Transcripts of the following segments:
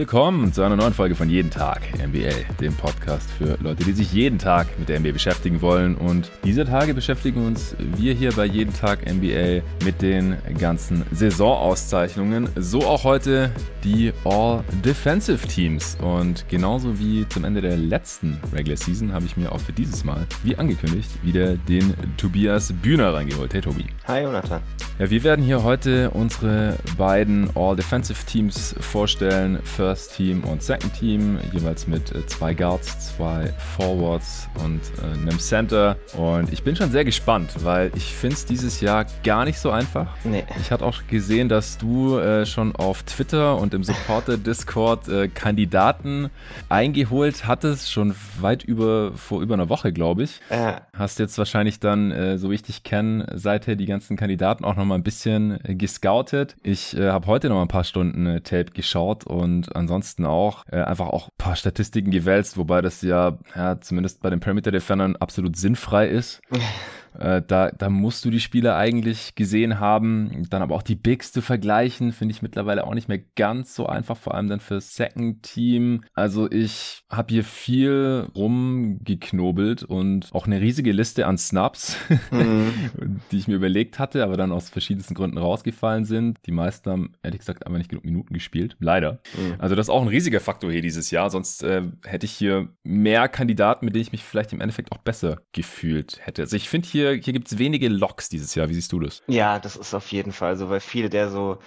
Willkommen zu einer neuen Folge von Jeden Tag NBA, dem Podcast für Leute, die sich jeden Tag mit der NBA beschäftigen wollen. Und diese Tage beschäftigen uns wir hier bei Jeden Tag NBA mit den ganzen Saisonauszeichnungen. So auch heute die All Defensive Teams. Und genauso wie zum Ende der letzten Regular Season habe ich mir auch für dieses Mal, wie angekündigt, wieder den Tobias Bühner reingeholt. Hey Tobi. Hi Jonathan. Ja, wir werden hier heute unsere beiden All Defensive Teams vorstellen. First Team und Second Team, jeweils mit äh, zwei Guards, zwei Forwards und äh, einem Center. Und ich bin schon sehr gespannt, weil ich finde es dieses Jahr gar nicht so einfach. Nee. Ich hatte auch gesehen, dass du äh, schon auf Twitter und im Supporter-Discord äh, Kandidaten eingeholt hattest, schon weit über, vor über einer Woche, glaube ich. Ja. Hast jetzt wahrscheinlich dann, äh, so wie ich dich kenne, seither die ganzen Kandidaten auch noch mal ein bisschen äh, gescoutet. Ich habe heute noch mal ein paar Stunden Tape geschaut und ansonsten auch äh, einfach auch ein paar Statistiken gewälzt, wobei das ja, ja zumindest bei den Perimeter Defendern absolut sinnfrei ist. Äh, da, da musst du die Spiele eigentlich gesehen haben. Dann aber auch die Bigs zu vergleichen, finde ich mittlerweile auch nicht mehr ganz so einfach, vor allem dann für Second Team. Also ich habe hier viel rumgeknobelt und auch eine riesige Liste an Snaps, mhm. die ich mir überlegt hatte, aber dann aus verschiedensten Gründen rausgefallen sind. Die meisten haben ehrlich gesagt einfach nicht genug Minuten gespielt. Leider. Mhm. Also das ist auch ein riesiger Faktor hier dieses Jahr. Sonst äh, hätte ich hier mehr Kandidaten, mit denen ich mich vielleicht im Endeffekt auch besser gefühlt hätte. Also ich finde hier hier, hier gibt es wenige Locks dieses Jahr. Wie siehst du das? Ja, das ist auf jeden Fall so, weil viele der so,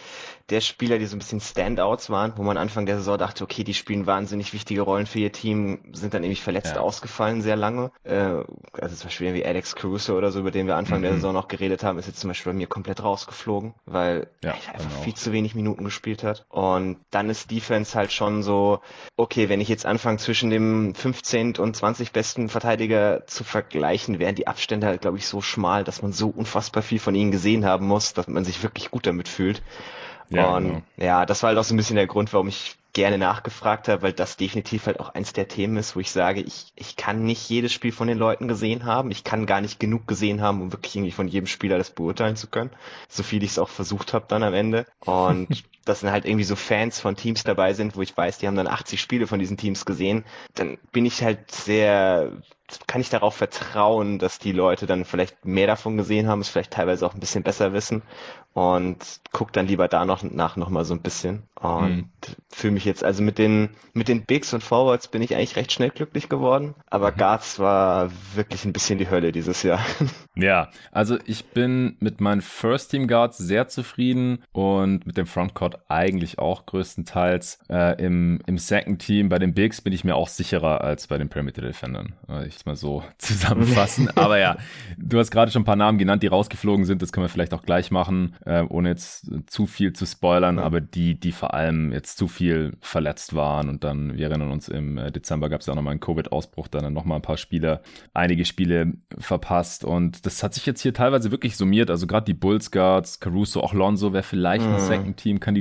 der Spieler, die so ein bisschen Standouts waren, wo man Anfang der Saison dachte, okay, die spielen wahnsinnig wichtige Rollen für ihr Team, sind dann nämlich verletzt ja. ausgefallen sehr lange. Äh, also zum Beispiel wie Alex Caruso oder so, über den wir Anfang mhm. der Saison noch geredet haben, ist jetzt zum Beispiel bei mir komplett rausgeflogen, weil ja, er einfach genau. viel zu wenig Minuten gespielt hat. Und dann ist Defense halt schon so, okay, wenn ich jetzt anfange zwischen dem 15. und 20 besten Verteidiger zu vergleichen, wären die Abstände halt, glaube ich, so schmal, dass man so unfassbar viel von ihnen gesehen haben muss, dass man sich wirklich gut damit fühlt. Ja, und genau. ja, das war halt auch so ein bisschen der Grund, warum ich gerne nachgefragt habe, weil das definitiv halt auch eins der Themen ist, wo ich sage, ich, ich kann nicht jedes Spiel von den Leuten gesehen haben. Ich kann gar nicht genug gesehen haben, um wirklich irgendwie von jedem Spieler das beurteilen zu können. So viel ich es auch versucht habe dann am Ende. Und dass dann halt irgendwie so Fans von Teams dabei sind, wo ich weiß, die haben dann 80 Spiele von diesen Teams gesehen, dann bin ich halt sehr kann ich darauf vertrauen, dass die Leute dann vielleicht mehr davon gesehen haben, es vielleicht teilweise auch ein bisschen besser wissen und guck dann lieber da noch nach noch mal so ein bisschen und mhm. fühle mich jetzt also mit den mit den Bigs und Forwards bin ich eigentlich recht schnell glücklich geworden, aber mhm. Guards war wirklich ein bisschen die Hölle dieses Jahr. Ja, also ich bin mit meinen First Team Guards sehr zufrieden und mit dem Frontcourt eigentlich auch größtenteils äh, im im Second Team bei den Bigs bin ich mir auch sicherer als bei den Perimeter Defendern. Äh, ich mal so zusammenfassen, aber ja, du hast gerade schon ein paar Namen genannt, die rausgeflogen sind, das können wir vielleicht auch gleich machen äh, ohne jetzt zu viel zu spoilern, ja. aber die, die vor allem jetzt zu viel verletzt waren und dann, wir erinnern uns, im äh, Dezember gab es ja auch nochmal einen Covid-Ausbruch, dann nochmal ein paar Spieler, einige Spiele verpasst und das hat sich jetzt hier teilweise wirklich summiert, also gerade die Bulls Guards, Caruso, auch Lonzo wäre vielleicht mhm. ein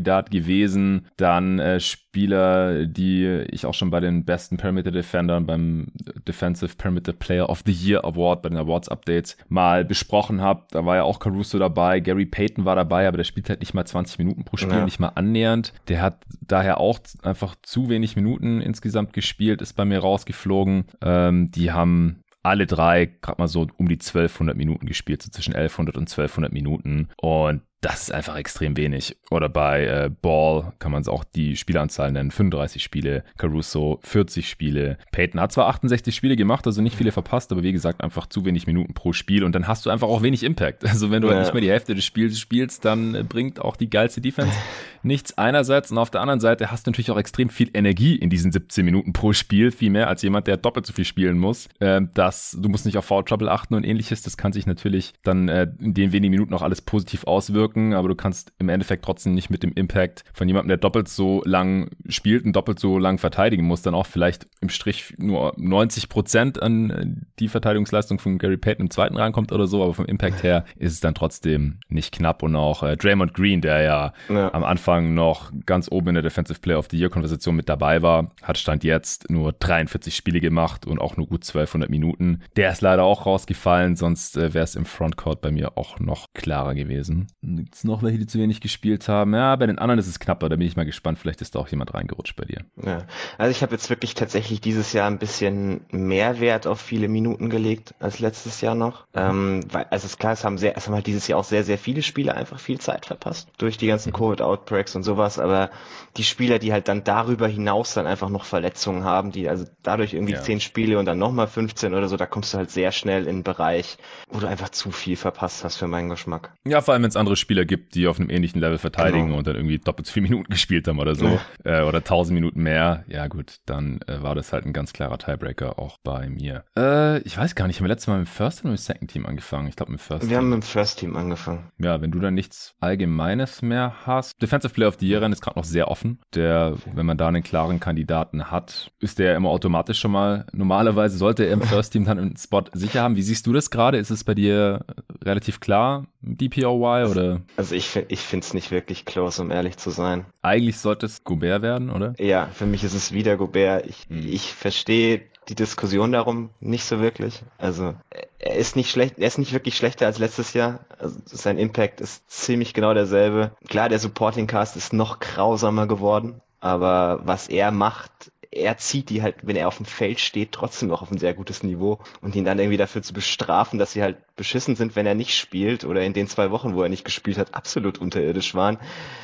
Second-Team-Kandidat gewesen, dann äh, Spieler, die ich auch schon bei den besten Perimeter Defendern beim Defensive Perimeter Player of the Year Award, bei den Awards Updates mal besprochen habe, da war ja auch Caruso dabei, Gary Payton war dabei, aber der spielt halt nicht mal 20 Minuten pro Spiel, ja. nicht mal annähernd. Der hat daher auch einfach zu wenig Minuten insgesamt gespielt, ist bei mir rausgeflogen. Ähm, die haben alle drei gerade mal so um die 1200 Minuten gespielt, so zwischen 1100 und 1200 Minuten. Und das ist einfach extrem wenig. Oder bei äh, Ball kann man es auch die Spielanzahl nennen. 35 Spiele, Caruso 40 Spiele. Peyton hat zwar 68 Spiele gemacht, also nicht viele verpasst, aber wie gesagt, einfach zu wenig Minuten pro Spiel und dann hast du einfach auch wenig Impact. Also wenn du halt ja. halt nicht mehr die Hälfte des Spiels spielst, dann äh, bringt auch die geilste Defense nichts einerseits und auf der anderen Seite hast du natürlich auch extrem viel Energie in diesen 17 Minuten pro Spiel, viel mehr als jemand, der doppelt so viel spielen muss. Äh, das, du musst nicht auf Foul Trouble achten und ähnliches. Das kann sich natürlich dann äh, in den wenigen Minuten auch alles positiv auswirken wirken, aber du kannst im Endeffekt trotzdem nicht mit dem Impact von jemandem, der doppelt so lang spielt und doppelt so lang verteidigen muss, dann auch vielleicht im Strich nur 90 Prozent an die Verteidigungsleistung von Gary Payton im zweiten rankommt oder so, aber vom Impact her ist es dann trotzdem nicht knapp. Und auch äh, Draymond Green, der ja, ja, am Anfang noch ganz oben in der Defensive Player of the Year Konversation mit dabei war, hat Stand jetzt nur 43 Spiele gemacht und auch nur gut 1200 Minuten. Der ist leider auch rausgefallen, sonst äh, wäre es im Frontcourt bei mir auch noch klarer gewesen Gibt es noch welche, die zu wenig gespielt haben? Ja, bei den anderen ist es knapper. Da bin ich mal gespannt. Vielleicht ist da auch jemand reingerutscht bei dir. Ja, also ich habe jetzt wirklich tatsächlich dieses Jahr ein bisschen mehr Wert auf viele Minuten gelegt als letztes Jahr noch. Ähm, weil, also es ist klar, es haben sehr, es haben halt dieses Jahr auch sehr, sehr viele Spieler einfach viel Zeit verpasst durch die ganzen Covid-Outbreaks und sowas. Aber die Spieler, die halt dann darüber hinaus dann einfach noch Verletzungen haben, die also dadurch irgendwie ja. zehn Spiele und dann nochmal 15 oder so, da kommst du halt sehr schnell in einen Bereich, wo du einfach zu viel verpasst hast für meinen Geschmack. Ja, vor allem wenn es andere Spieler gibt, die auf einem ähnlichen Level verteidigen genau. und dann irgendwie doppelt so viele Minuten gespielt haben oder so. Ja. Äh, oder 1000 Minuten mehr. Ja gut, dann äh, war das halt ein ganz klarer Tiebreaker auch bei mir. Äh, ich weiß gar nicht, haben wir letztes Mal mit dem First oder mit dem Second Team angefangen? Ich glaube mit dem First Wir Team. haben mit dem First Team angefangen. Ja, wenn du dann nichts Allgemeines mehr hast. Defensive Player of the Year ist gerade noch sehr offen. Der, wenn man da einen klaren Kandidaten hat, ist der immer automatisch schon mal, normalerweise sollte er im First Team dann einen Spot sicher haben. Wie siehst du das gerade? Ist es bei dir relativ klar, DPOY oder? Also ich, ich finde es nicht wirklich close, um ehrlich zu sein. Eigentlich sollte es Gobert werden, oder? Ja, für mich ist es wieder Gobert. Ich, hm. ich verstehe die Diskussion darum nicht so wirklich. Also er ist nicht schlecht, er ist nicht wirklich schlechter als letztes Jahr. Also sein Impact ist ziemlich genau derselbe. Klar, der Supporting Cast ist noch grausamer geworden, aber was er macht, er zieht die halt, wenn er auf dem Feld steht, trotzdem noch auf ein sehr gutes Niveau und ihn dann irgendwie dafür zu bestrafen, dass sie halt beschissen sind, wenn er nicht spielt oder in den zwei Wochen, wo er nicht gespielt hat, absolut unterirdisch waren,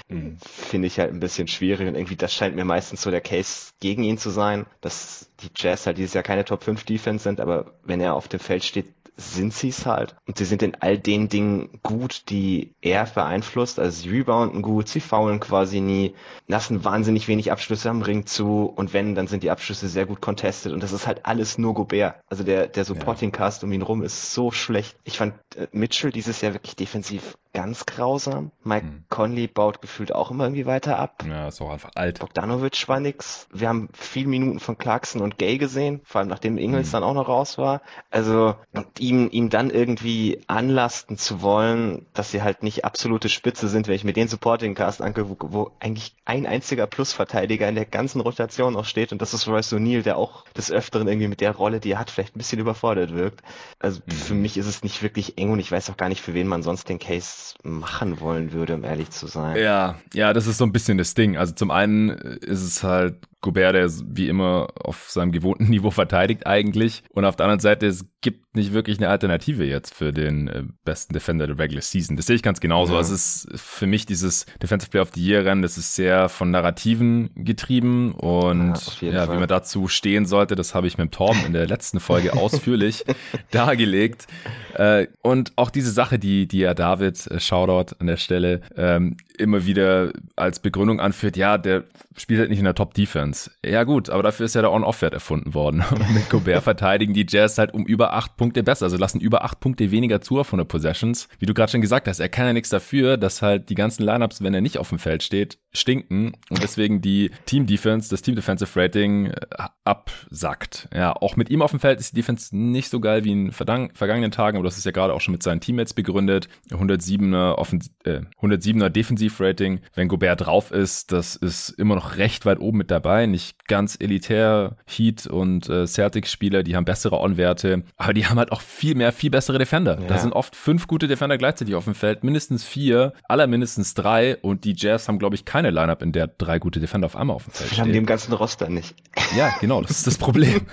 mhm. finde ich halt ein bisschen schwierig und irgendwie das scheint mir meistens so der Case gegen ihn zu sein, dass die Jazz halt dieses Jahr keine Top 5 Defense sind, aber wenn er auf dem Feld steht, sind sie es halt. Und sie sind in all den Dingen gut, die er beeinflusst. Also sie rebounden gut, sie faulen quasi nie, lassen wahnsinnig wenig Abschlüsse am Ring zu und wenn, dann sind die Abschlüsse sehr gut contested und das ist halt alles nur Gobert. Also der, der Supporting Cast um ihn rum ist so schlecht. Ich fand äh, Mitchell dieses Jahr wirklich defensiv ganz grausam. Mike hm. Conley baut gefühlt auch immer irgendwie weiter ab. Ja, ist auch einfach alt. Bogdanovic war nix. Wir haben viel Minuten von Clarkson und Gay gesehen, vor allem nachdem Ingles hm. dann auch noch raus war. Also, und ihm, ihm dann irgendwie anlasten zu wollen, dass sie halt nicht absolute Spitze sind, wenn ich mir den Supporting Cast angucke, wo, wo eigentlich ein einziger Plusverteidiger in der ganzen Rotation noch steht und das ist Royce O'Neill, der auch des Öfteren irgendwie mit der Rolle, die er hat, vielleicht ein bisschen überfordert wirkt. Also hm. für mich ist es nicht wirklich eng und ich weiß auch gar nicht, für wen man sonst den Case machen wollen würde, um ehrlich zu sein. Ja, ja, das ist so ein bisschen das Ding. Also zum einen ist es halt Gobert, der wie immer auf seinem gewohnten Niveau verteidigt eigentlich. Und auf der anderen Seite, es gibt nicht wirklich eine Alternative jetzt für den äh, besten Defender der Regular Season. Das sehe ich ganz genauso. Ja. Es ist für mich dieses Defensive Player of the Year Rennen, das ist sehr von Narrativen getrieben und ja, ja wie man dazu stehen sollte, das habe ich mit Torben in der letzten Folge ausführlich dargelegt. Äh, und auch diese Sache, die, die ja David, äh, Shoutout an der Stelle, ähm, immer wieder als Begründung anführt, ja, der spielt halt nicht in der Top Defense. Ja gut, aber dafür ist ja der On-Off-Wert erfunden worden. Und mit Gobert verteidigen die Jazz halt um über acht Punkte besser, also lassen über acht Punkte weniger zu von der Possessions. Wie du gerade schon gesagt hast, er kann ja nichts dafür, dass halt die ganzen Lineups, wenn er nicht auf dem Feld steht, stinken und deswegen die Team Defense, das Team Defensive Rating äh, absackt. Ja, auch mit ihm auf dem Feld ist die Defense nicht so geil wie in vergangenen Tagen, aber das ist ja gerade auch schon mit seinen Teammates begründet. 107er, Offen äh, 107er Defensivrating, wenn Gobert drauf ist, das ist immer noch recht weit oben mit dabei. Nicht ganz elitär. Heat und äh, Celtics-Spieler, die haben bessere On-Werte, aber die haben halt auch viel mehr, viel bessere Defender. Ja. Da sind oft fünf gute Defender gleichzeitig auf dem Feld, mindestens vier, aller mindestens drei und die Jazz haben, glaube ich, keine Lineup, in der drei gute Defender auf einmal auf dem Feld stehen. haben die im ganzen Roster nicht. Ja, genau, das ist das Problem.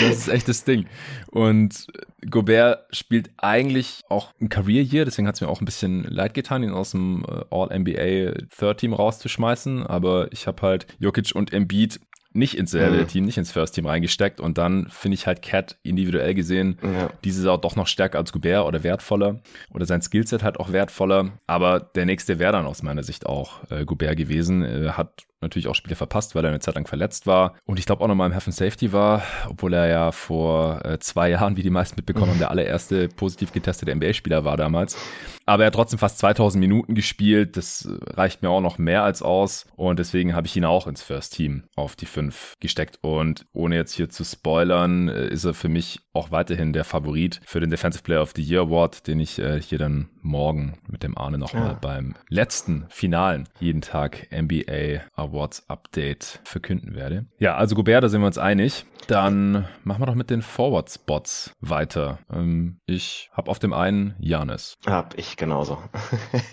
das ist echt das Ding. Und Gobert spielt eigentlich auch ein Career Year, deswegen hat es mir auch ein bisschen leid getan, ihn aus dem äh, All-NBA Third Team rauszuschmeißen. Aber ich habe halt Jokic und Embiid nicht ins selbe mhm. Team, nicht ins First Team reingesteckt und dann finde ich halt Cat individuell gesehen ja. diese Saison doch noch stärker als Gobert oder wertvoller oder sein Skillset halt auch wertvoller, aber der nächste wäre dann aus meiner Sicht auch äh, Gobert gewesen, äh, hat natürlich auch Spiele verpasst, weil er eine Zeit lang verletzt war. Und ich glaube auch nochmal im and Safety war, obwohl er ja vor äh, zwei Jahren, wie die meisten mitbekommen haben, der allererste positiv getestete NBA-Spieler war damals. Aber er hat trotzdem fast 2000 Minuten gespielt. Das reicht mir auch noch mehr als aus. Und deswegen habe ich ihn auch ins First Team auf die 5 gesteckt. Und ohne jetzt hier zu spoilern, äh, ist er für mich auch weiterhin der Favorit für den Defensive Player of the Year Award, den ich äh, hier dann morgen mit dem Arne nochmal ja. beim letzten finalen jeden Tag NBA Awards Update verkünden werde. Ja, also Gobert, da sind wir uns einig. Dann machen wir doch mit den Forward-Spots weiter. Ähm, ich habe auf dem einen Janis. Hab ich genauso.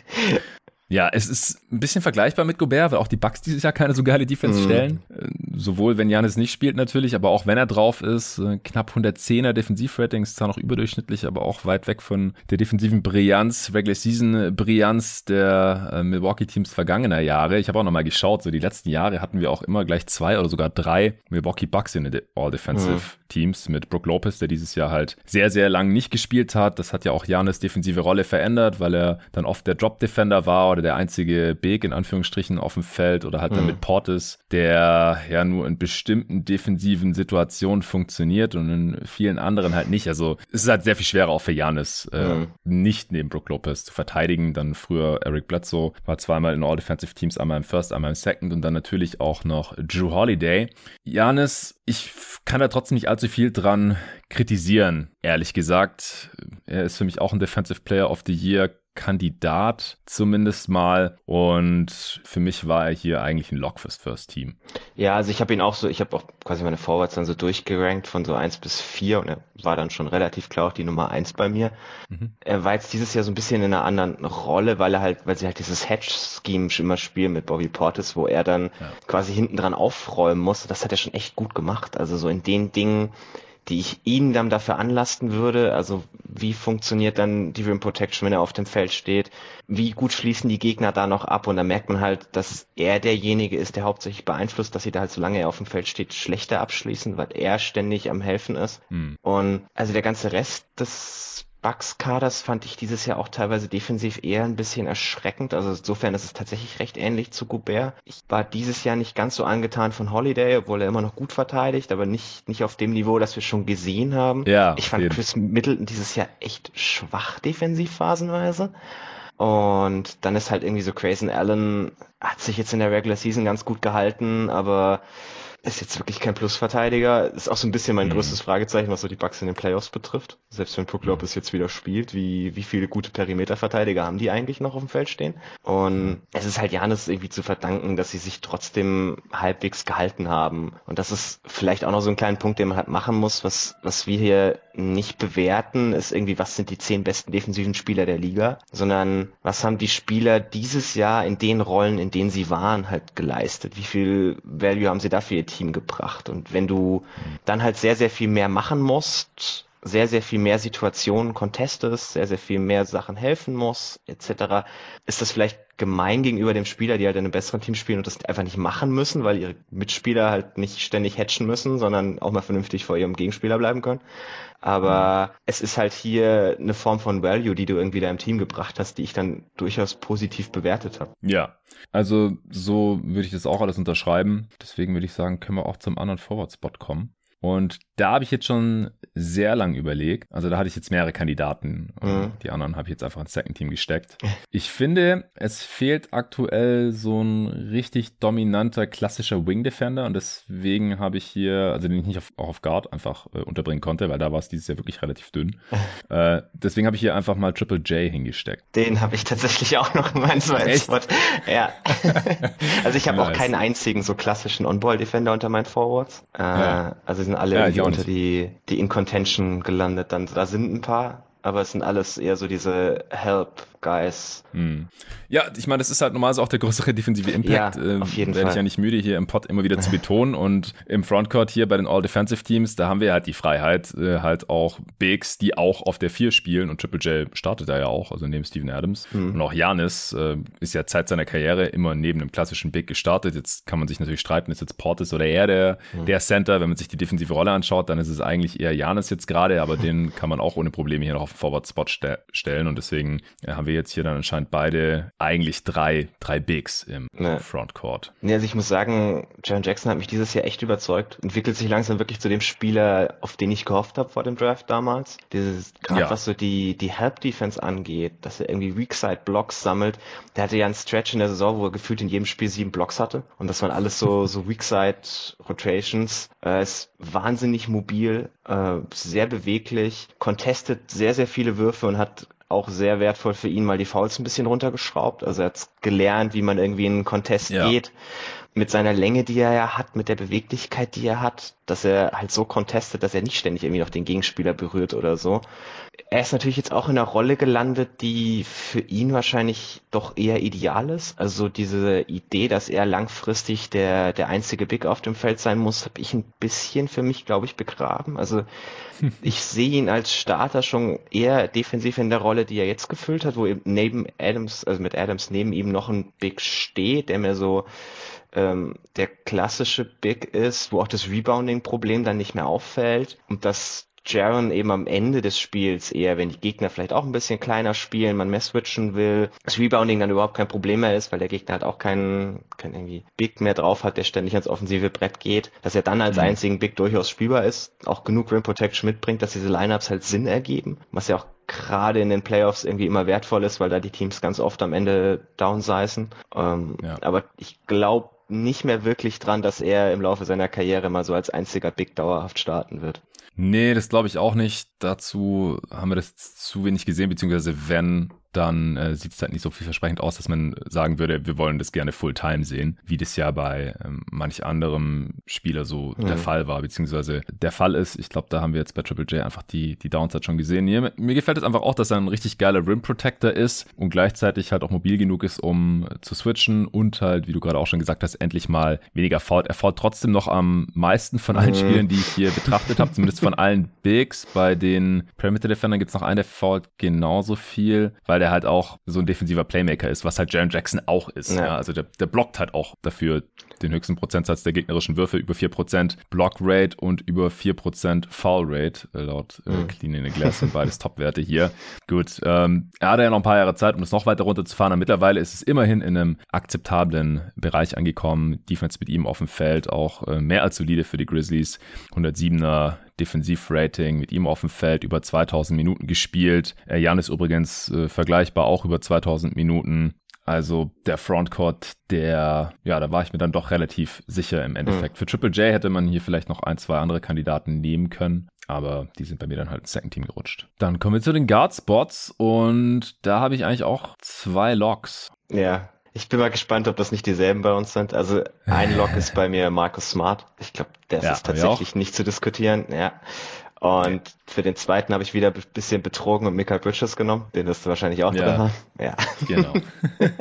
Ja, es ist ein bisschen vergleichbar mit Gobert, weil auch die Bucks dieses Jahr keine so geile Defense mhm. stellen. Äh, sowohl wenn Janis nicht spielt natürlich, aber auch wenn er drauf ist. Äh, knapp 110er Defensivratings, zwar noch überdurchschnittlich, aber auch weit weg von der defensiven Brillanz, Regular Season Brillanz der äh, Milwaukee Teams vergangener Jahre. Ich habe auch nochmal geschaut, so die letzten Jahre hatten wir auch immer gleich zwei oder sogar drei Milwaukee Bucks in den All-Defensive mhm. Teams mit Brook Lopez, der dieses Jahr halt sehr, sehr lang nicht gespielt hat. Das hat ja auch Janis defensive Rolle verändert, weil er dann oft der Drop-Defender war oder der einzige Big in Anführungsstrichen auf dem Feld oder halt mhm. dann mit Portis, der ja nur in bestimmten defensiven Situationen funktioniert und in vielen anderen halt nicht. Also es ist halt sehr viel schwerer auch für Janis, äh, mhm. nicht neben Brook Lopez zu verteidigen. Dann früher Eric Bledsoe war zweimal in All-Defensive Teams, einmal im First, einmal im Second und dann natürlich auch noch Drew Holiday. Janis, ich kann da trotzdem nicht allzu viel dran kritisieren, ehrlich gesagt. Er ist für mich auch ein Defensive Player of the Year Kandidat zumindest mal und für mich war er hier eigentlich ein Lock fürs First Team. Ja, also ich habe ihn auch so, ich habe auch quasi meine Forwards dann so durchgerankt von so eins bis vier und er war dann schon relativ klar auch die Nummer eins bei mir. Mhm. Er war jetzt dieses Jahr so ein bisschen in einer anderen Rolle, weil er halt, weil sie halt dieses Hedge-Scheme immer spielen mit Bobby Portis, wo er dann ja. quasi hinten dran aufräumen muss. Das hat er schon echt gut gemacht. Also so in den Dingen, die ich ihn dann dafür anlasten würde. Also wie funktioniert dann die Rim Protection, wenn er auf dem Feld steht? Wie gut schließen die Gegner da noch ab? Und dann merkt man halt, dass er derjenige ist, der hauptsächlich beeinflusst, dass sie da halt, solange er auf dem Feld steht, schlechter abschließen, weil er ständig am Helfen ist. Mhm. Und also der ganze Rest des Bucks-Kaders fand ich dieses Jahr auch teilweise defensiv eher ein bisschen erschreckend. Also insofern ist es tatsächlich recht ähnlich zu Gobert. Ich war dieses Jahr nicht ganz so angetan von Holiday, obwohl er immer noch gut verteidigt, aber nicht, nicht auf dem Niveau, das wir schon gesehen haben. Ja, ich fand Chris Middleton dieses Jahr echt schwach defensiv phasenweise. Und dann ist halt irgendwie so Grayson Allen hat sich jetzt in der Regular Season ganz gut gehalten, aber ist jetzt wirklich kein Plusverteidiger. Ist auch so ein bisschen mein mhm. größtes Fragezeichen, was so die Bugs in den Playoffs betrifft. Selbst wenn Brook Lopez jetzt wieder spielt, wie, wie viele gute Perimeterverteidiger haben die eigentlich noch auf dem Feld stehen? Und es ist halt Janis irgendwie zu verdanken, dass sie sich trotzdem halbwegs gehalten haben. Und das ist vielleicht auch noch so ein kleiner Punkt, den man halt machen muss, was, was wir hier nicht bewerten, ist irgendwie, was sind die zehn besten defensiven Spieler der Liga, sondern was haben die Spieler dieses Jahr in den Rollen, in denen sie waren, halt geleistet? Wie viel Value haben sie dafür Team gebracht. Und wenn du dann halt sehr, sehr viel mehr machen musst, sehr, sehr viel mehr Situationen contestest, sehr, sehr viel mehr Sachen helfen muss, etc., ist das vielleicht gemein gegenüber dem Spieler, die halt in einem besseren Team spielen und das einfach nicht machen müssen, weil ihre Mitspieler halt nicht ständig hatchen müssen, sondern auch mal vernünftig vor ihrem Gegenspieler bleiben können. Aber mhm. es ist halt hier eine Form von Value, die du irgendwie da im Team gebracht hast, die ich dann durchaus positiv bewertet habe. Ja, also so würde ich das auch alles unterschreiben. Deswegen würde ich sagen, können wir auch zum anderen Forward-Spot kommen. Und da habe ich jetzt schon sehr lang überlegt. Also da hatte ich jetzt mehrere Kandidaten. Mhm. Die anderen habe ich jetzt einfach ins Second Team gesteckt. Ich finde, es fehlt aktuell so ein richtig dominanter klassischer Wing Defender und deswegen habe ich hier, also den ich nicht auf, auch auf Guard einfach äh, unterbringen konnte, weil da war es dieses Jahr wirklich relativ dünn. äh, deswegen habe ich hier einfach mal Triple J hingesteckt. Den habe ich tatsächlich auch noch in meinem zweiten Spot. Ja. also ich habe nice. auch keinen einzigen so klassischen On-Ball Defender unter meinen Forwards. Äh, ja. Also sind alle ja, unter die, die in Contention gelandet. Dann, da sind ein paar, aber es sind alles eher so diese Help Guys. Hm. Ja, ich meine, das ist halt normalerweise auch der größere defensive Impact. Ja, ähm, auf jeden Werde ich ja nicht müde, hier im Pod immer wieder zu betonen. Und im Frontcourt hier bei den All-Defensive-Teams, da haben wir halt die Freiheit, äh, halt auch Bigs, die auch auf der 4 spielen. Und Triple J startet da ja auch, also neben Steven Adams. Mhm. Und auch Janis äh, ist ja Zeit seiner Karriere immer neben einem klassischen Big gestartet. Jetzt kann man sich natürlich streiten, ist jetzt Portis oder er der, mhm. der Center. Wenn man sich die defensive Rolle anschaut, dann ist es eigentlich eher Janis jetzt gerade, aber den kann man auch ohne Probleme hier noch auf den Forward-Spot ste stellen. Und deswegen ja, haben wir jetzt hier dann anscheinend beide eigentlich drei, drei Bigs im ne. Frontcourt. Ja, also ich muss sagen, Jaron Jackson hat mich dieses Jahr echt überzeugt. Entwickelt sich langsam wirklich zu dem Spieler, auf den ich gehofft habe vor dem Draft damals. Dieses, gerade ja. was so die, die Help-Defense angeht, dass er irgendwie Weakside-Blocks sammelt. Der hatte ja einen Stretch in der Saison, wo er gefühlt in jedem Spiel sieben Blocks hatte. Und das waren alles so, so Weakside-Rotations. Er ist wahnsinnig mobil, äh, sehr beweglich, contestet sehr, sehr viele Würfe und hat auch sehr wertvoll für ihn mal die Fouls ein bisschen runtergeschraubt. Also er hat gelernt, wie man irgendwie in einen Contest ja. geht. Mit seiner Länge, die er ja hat, mit der Beweglichkeit, die er hat, dass er halt so contestet, dass er nicht ständig irgendwie noch den Gegenspieler berührt oder so. Er ist natürlich jetzt auch in einer Rolle gelandet, die für ihn wahrscheinlich doch eher ideal ist. Also diese Idee, dass er langfristig der, der einzige Big auf dem Feld sein muss, habe ich ein bisschen für mich, glaube ich, begraben. Also ich sehe ihn als Starter schon eher defensiv in der Rolle, die er jetzt gefüllt hat, wo eben neben Adams, also mit Adams neben ihm noch ein Big steht, der mir so ähm, der klassische Big ist, wo auch das Rebounding-Problem dann nicht mehr auffällt und das Jaron eben am Ende des Spiels eher, wenn die Gegner vielleicht auch ein bisschen kleiner spielen, man mehr switchen will, das Rebounding dann überhaupt kein Problem mehr ist, weil der Gegner halt auch keinen, keinen irgendwie Big mehr drauf hat, der ständig ans offensive Brett geht, dass er dann als mhm. einzigen Big durchaus spielbar ist, auch genug Rim Protection mitbringt, dass diese Lineups halt Sinn ergeben, was ja auch gerade in den Playoffs irgendwie immer wertvoll ist, weil da die Teams ganz oft am Ende downsizen. Ähm, ja. Aber ich glaube nicht mehr wirklich dran, dass er im Laufe seiner Karriere mal so als einziger Big dauerhaft starten wird. Nee, das glaube ich auch nicht. Dazu haben wir das zu wenig gesehen, beziehungsweise wenn, dann äh, sieht es halt nicht so vielversprechend aus, dass man sagen würde, wir wollen das gerne Fulltime sehen, wie das ja bei ähm, manch anderem Spieler so mhm. der Fall war, beziehungsweise der Fall ist. Ich glaube, da haben wir jetzt bei Triple J einfach die, die Downside schon gesehen. Mir, mir gefällt es einfach auch, dass er ein richtig geiler Rim Protector ist und gleichzeitig halt auch mobil genug ist, um zu switchen und halt, wie du gerade auch schon gesagt hast, endlich mal weniger fault. Er fault trotzdem noch am meisten von allen mhm. Spielen, die ich hier betrachtet habe, zumindest von allen Bigs. Bei den Perimeter Defendern gibt es noch einen, der fault genauso viel, weil weil der halt auch so ein defensiver Playmaker ist, was halt Jaron Jackson auch ist. Ja. ja. also der, der blockt halt auch dafür den höchsten Prozentsatz der gegnerischen Würfe, über 4% Block Rate und über 4% Foul Rate, äh, laut äh, mhm. Clean in the Glass sind beides Topwerte hier. Gut, ähm, er hatte ja noch ein paar Jahre Zeit, um es noch weiter runterzufahren, aber mittlerweile ist es immerhin in einem akzeptablen Bereich angekommen. Defense mit ihm auf dem Feld auch äh, mehr als solide für die Grizzlies. 107er Defensivrating mit ihm auf dem Feld über 2000 Minuten gespielt. Äh, Jan ist übrigens äh, vergleichbar auch über 2000 Minuten. Also der Frontcourt, der, ja, da war ich mir dann doch relativ sicher im Endeffekt. Mhm. Für Triple J hätte man hier vielleicht noch ein, zwei andere Kandidaten nehmen können. Aber die sind bei mir dann halt ins Second Team gerutscht. Dann kommen wir zu den Guard-Spots und da habe ich eigentlich auch zwei Logs. Ja, ich bin mal gespannt, ob das nicht dieselben bei uns sind. Also ein Log ist bei mir Markus Smart. Ich glaube, der ja, ist tatsächlich nicht zu diskutieren. Ja. Und für den zweiten habe ich wieder ein bisschen betrogen und Michael Bridges genommen. Den wirst du wahrscheinlich auch ja. drin haben. Ja. Genau.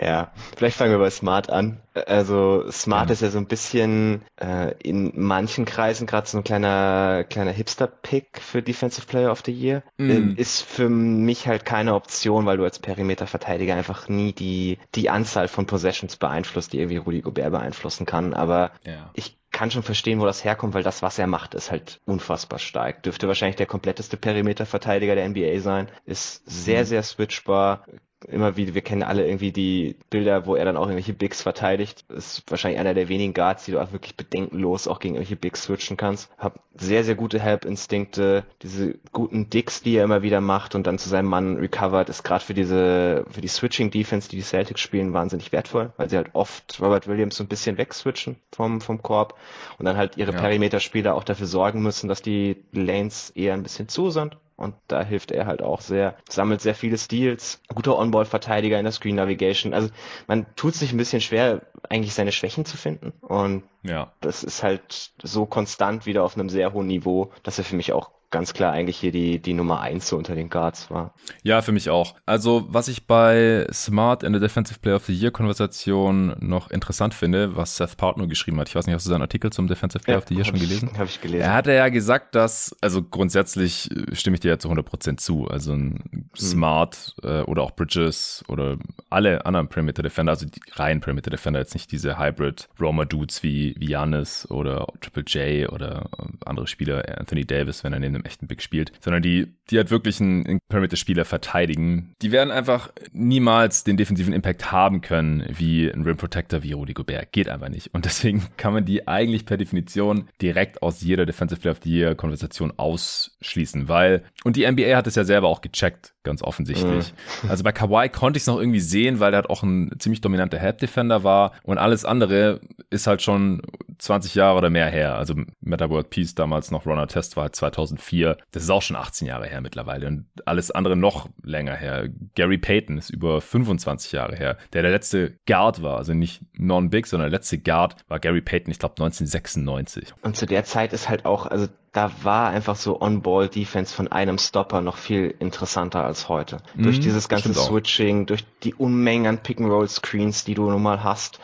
ja. Vielleicht fangen wir bei Smart an. Also Smart ja. ist ja so ein bisschen äh, in manchen Kreisen gerade so ein kleiner kleiner Hipster-Pick für Defensive Player of the Year. Mm. Ist für mich halt keine Option, weil du als Perimeter-Verteidiger einfach nie die die Anzahl von Possessions beeinflusst, die irgendwie Rudy Gobert beeinflussen kann. Aber ja. ich kann schon verstehen, wo das herkommt, weil das, was er macht, ist halt unfassbar stark. Dürfte wahrscheinlich der kompletteste Perimeterverteidiger der NBA sein. Ist sehr, mhm. sehr switchbar, immer wieder, wir kennen alle irgendwie die Bilder, wo er dann auch irgendwelche Bigs verteidigt. Ist wahrscheinlich einer der wenigen Guards, die du auch wirklich bedenkenlos auch gegen irgendwelche Bigs switchen kannst. Hab sehr, sehr gute Help-Instinkte, diese guten Dicks, die er immer wieder macht und dann zu seinem Mann recovered, ist gerade für diese, für die Switching-Defense, die die Celtics spielen, wahnsinnig wertvoll, weil sie halt oft Robert Williams so ein bisschen wegswitchen vom, vom Korb und dann halt ihre ja. Perimeter-Spieler auch dafür sorgen müssen, dass die Lanes eher ein bisschen zu sind und da hilft er halt auch sehr. Sammelt sehr viele Steals, guter On-Ball-Verteidiger in der Screen Navigation. Also man tut sich ein bisschen schwer, eigentlich seine Schwächen zu finden und ja. das ist halt so konstant wieder auf einem sehr hohen Niveau, dass er für mich auch ganz klar eigentlich hier die, die Nummer eins so unter den Guards war. Ja, für mich auch. Also, was ich bei Smart in der Defensive Player of the Year Konversation noch interessant finde, was Seth Partner geschrieben hat. Ich weiß nicht, hast du seinen Artikel zum Defensive Player ja, of the Year schon gelesen? Habe ich gelesen. Er hatte ja gesagt, dass, also grundsätzlich äh, stimme ich dir ja zu 100% zu. Also ein hm. Smart äh, oder auch Bridges oder alle anderen Perimeter Defender, also die reinen Perimeter Defender, jetzt nicht diese Hybrid Roma Dudes wie, wie Giannis oder Triple J oder äh, andere Spieler, Anthony Davis, wenn er neben einem echten Big spielt, sondern die, die halt wirklich einen, einen Perimeter-Spieler verteidigen. Die werden einfach niemals den defensiven Impact haben können, wie ein Rim Protector wie Rudy Gobert. Geht einfach nicht. Und deswegen kann man die eigentlich per Definition direkt aus jeder Defensive Player of the Year Konversation ausschließen, weil, und die NBA hat es ja selber auch gecheckt, ganz offensichtlich. Mhm. Also bei Kawhi konnte ich es noch irgendwie sehen, weil er halt auch ein ziemlich dominanter Head Defender war und alles andere ist halt schon 20 Jahre oder mehr her, also Meta World Peace damals noch Runner Test war halt 2004. Das ist auch schon 18 Jahre her mittlerweile und alles andere noch länger her. Gary Payton ist über 25 Jahre her, der der letzte Guard war, also nicht non-big, sondern der letzte Guard war Gary Payton, ich glaube 1996. Und zu der Zeit ist halt auch, also da war einfach so On-Ball-Defense von einem Stopper noch viel interessanter als heute. Mhm, durch dieses ganze Switching, durch die Unmengen an Pick-and-Roll-Screens, die du nun mal hast,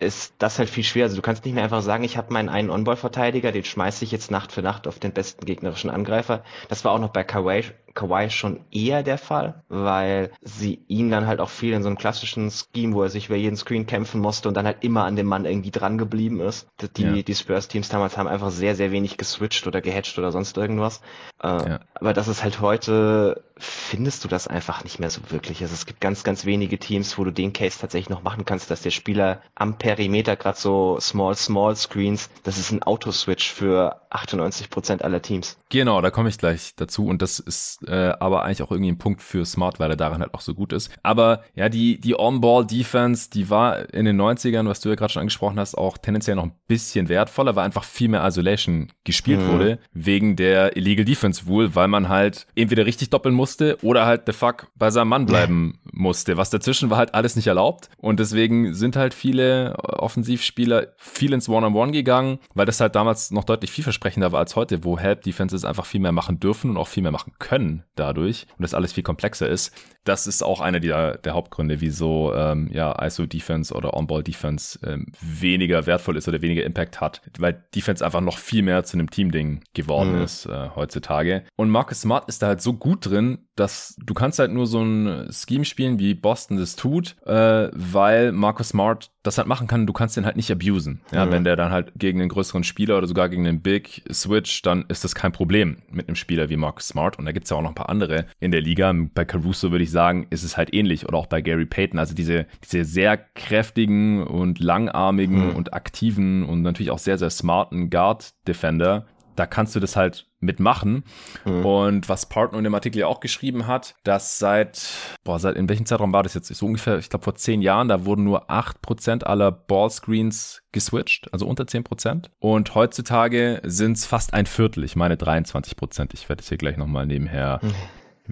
ist das halt viel schwer. Also du kannst nicht mehr einfach sagen, ich habe meinen einen On-Ball-Verteidiger, den schmeiße ich jetzt Nacht für Nacht auf den besten gegnerischen Angreifer. Das war auch noch bei Kawhi Kawhi schon eher der Fall, weil sie ihn dann halt auch viel in so einem klassischen Scheme, wo er sich über jeden Screen kämpfen musste und dann halt immer an dem Mann irgendwie dran geblieben ist. Die, ja. die Spurs-Teams damals haben einfach sehr, sehr wenig geswitcht oder gehatcht oder sonst irgendwas. Äh, ja. Aber das ist halt heute, findest du das einfach nicht mehr so wirklich. Also es gibt ganz, ganz wenige Teams, wo du den Case tatsächlich noch machen kannst, dass der Spieler am Perimeter gerade so small, small Screens, das ist ein Autoswitch für 98 Prozent aller Teams. Genau, da komme ich gleich dazu und das ist äh, aber eigentlich auch irgendwie ein Punkt für Smart, weil er daran halt auch so gut ist. Aber ja, die, die On-Ball-Defense, die war in den 90ern, was du ja gerade schon angesprochen hast, auch tendenziell noch ein bisschen wertvoller, weil einfach viel mehr Isolation gespielt mhm. wurde, wegen der Illegal Defense Rule, weil man halt entweder richtig doppeln musste oder halt the fuck bei seinem Mann bleiben musste. Was dazwischen war halt alles nicht erlaubt. Und deswegen sind halt viele Offensivspieler viel ins One-on-One -on -One gegangen, weil das halt damals noch deutlich vielversprechender war als heute, wo Help Defenses einfach viel mehr machen dürfen und auch viel mehr machen können dadurch und das alles viel komplexer ist. Das ist auch einer der, der Hauptgründe, wieso ähm, ja, ISO-Defense oder On-Ball-Defense ähm, weniger wertvoll ist oder weniger Impact hat, weil Defense einfach noch viel mehr zu einem Team-Ding geworden mhm. ist äh, heutzutage. Und Marcus Smart ist da halt so gut drin, dass du kannst halt nur so ein Scheme spielen, wie Boston das tut, äh, weil Marcus Smart das halt machen kann. Du kannst den halt nicht abusen. Ja, mhm. wenn der dann halt gegen einen größeren Spieler oder sogar gegen einen Big Switch, dann ist das kein Problem mit einem Spieler wie Marcus Smart. Und da gibt's ja auch noch ein paar andere in der Liga. Bei Caruso würde ich sagen, ist es halt ähnlich. Oder auch bei Gary Payton. Also diese, diese sehr kräftigen und langarmigen mhm. und aktiven und natürlich auch sehr, sehr smarten Guard-Defender, da kannst du das halt mitmachen. Mhm. Und was Partner in dem Artikel ja auch geschrieben hat, dass seit, boah, seit in welchem Zeitraum war das jetzt? So ungefähr, ich glaube vor zehn Jahren, da wurden nur acht Prozent aller Ballscreens geswitcht, also unter zehn Prozent. Und heutzutage sind es fast ein Viertel, ich meine 23 Prozent. Ich werde es hier gleich nochmal nebenher mhm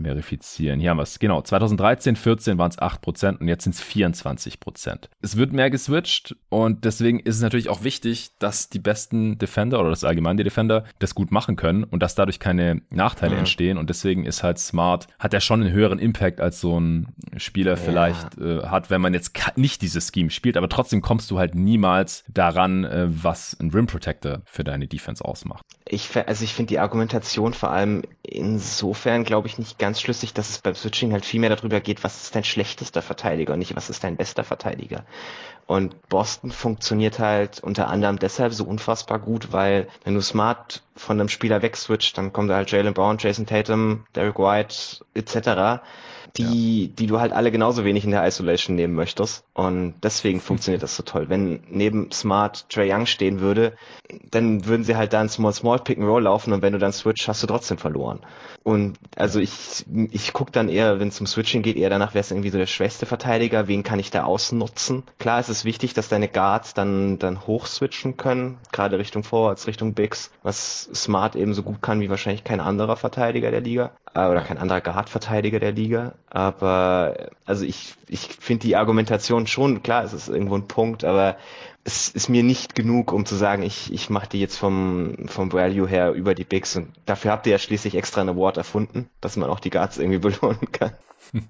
verifizieren. Hier haben wir es. Genau, 2013, 14 waren es 8% und jetzt sind es 24%. Es wird mehr geswitcht und deswegen ist es natürlich auch wichtig, dass die besten Defender oder das allgemein die Defender das gut machen können und dass dadurch keine Nachteile mhm. entstehen und deswegen ist halt Smart, hat er schon einen höheren Impact als so ein Spieler ja. vielleicht äh, hat, wenn man jetzt nicht dieses Scheme spielt, aber trotzdem kommst du halt niemals daran, äh, was ein Rim Protector für deine Defense ausmacht. Ich, also ich finde die Argumentation vor allem insofern, glaube ich, nicht ganz schlüssig, dass es beim Switching halt viel mehr darüber geht, was ist dein schlechtester Verteidiger und nicht was ist dein bester Verteidiger. Und Boston funktioniert halt unter anderem deshalb so unfassbar gut, weil wenn du smart von einem Spieler wegswitcht, dann kommt da halt Jalen Brown, Jason Tatum, Derek White etc die, ja. die du halt alle genauso wenig in der Isolation nehmen möchtest. Und deswegen funktioniert das so toll. Wenn neben Smart Trey Young stehen würde, dann würden sie halt da ein Small Small Pick and Roll laufen und wenn du dann switch, hast du trotzdem verloren. Und also ich, ich guck dann eher, wenn es zum Switching geht, eher danach, wer ist irgendwie so der schwächste Verteidiger, wen kann ich da ausnutzen. Klar ist es wichtig, dass deine Guards dann, dann hoch switchen können, gerade Richtung Forwards, Richtung Bigs, was Smart eben so gut kann wie wahrscheinlich kein anderer Verteidiger der Liga äh, oder kein anderer Guard-Verteidiger der Liga. Aber also ich, ich finde die Argumentation schon, klar, es ist irgendwo ein Punkt, aber es ist mir nicht genug, um zu sagen, ich, ich mache die jetzt vom, vom Value her über die Bigs und dafür habt ihr ja schließlich extra ein Award erfunden, dass man auch die Guards irgendwie belohnen kann.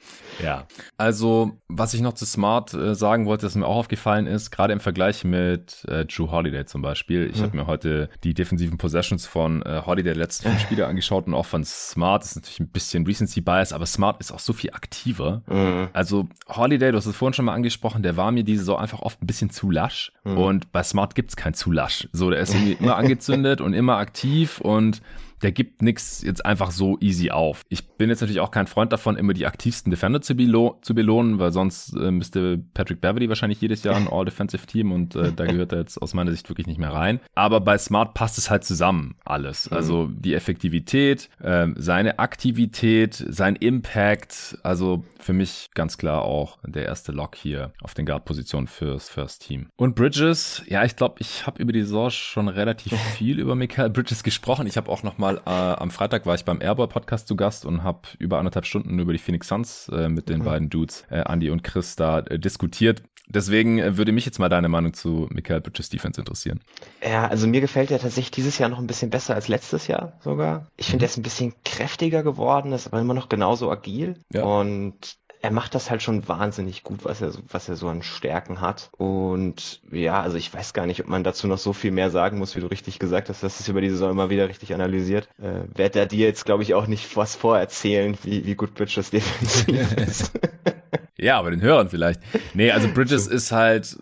Ja, also was ich noch zu Smart äh, sagen wollte, das mir auch aufgefallen ist, gerade im Vergleich mit äh, Drew Holiday zum Beispiel. Ich mhm. habe mir heute die defensiven Possessions von äh, Holiday der letzten fünf Spiele angeschaut und auch von Smart. Das ist natürlich ein bisschen Recency Bias, aber Smart ist auch so viel aktiver. Mhm. Also Holiday, du hast es vorhin schon mal angesprochen, der war mir diese Saison einfach oft ein bisschen zu lasch mhm. und bei Smart gibt's kein zu lasch. So, der ist irgendwie immer angezündet und immer aktiv und der gibt nichts jetzt einfach so easy auf. Ich bin jetzt natürlich auch kein Freund davon, immer die aktivsten Defender zu, belo zu belohnen, weil sonst äh, müsste Patrick Beverly wahrscheinlich jedes Jahr ein All-Defensive-Team und äh, da gehört er jetzt aus meiner Sicht wirklich nicht mehr rein. Aber bei Smart passt es halt zusammen alles. Mhm. Also die Effektivität, äh, seine Aktivität, sein Impact, also für mich ganz klar auch der erste Lock hier auf den Guard-Positionen fürs First Team. Und Bridges, ja, ich glaube, ich habe über die Saison schon relativ viel über Michael Bridges gesprochen. Ich habe auch noch mal äh, am Freitag war ich beim Airboy Podcast zu Gast und habe über anderthalb Stunden über die Phoenix Suns äh, mit den mhm. beiden Dudes, äh, Andy und Chris, da äh, diskutiert. Deswegen äh, würde mich jetzt mal deine Meinung zu Michael Bridges Defense interessieren. Ja, also mir gefällt er tatsächlich dieses Jahr noch ein bisschen besser als letztes Jahr sogar. Ich finde, mhm. er ist ein bisschen kräftiger geworden, ist aber immer noch genauso agil. Ja. Und er macht das halt schon wahnsinnig gut, was er, was er so an Stärken hat. Und ja, also ich weiß gar nicht, ob man dazu noch so viel mehr sagen muss, wie du richtig gesagt hast. Das ist über die Saison immer wieder richtig analysiert. Äh, Werd er dir jetzt, glaube ich, auch nicht was vorerzählen, wie, wie gut Bridges defensiv ist. ja, aber den Hörern vielleicht. Nee, also Bridges ist halt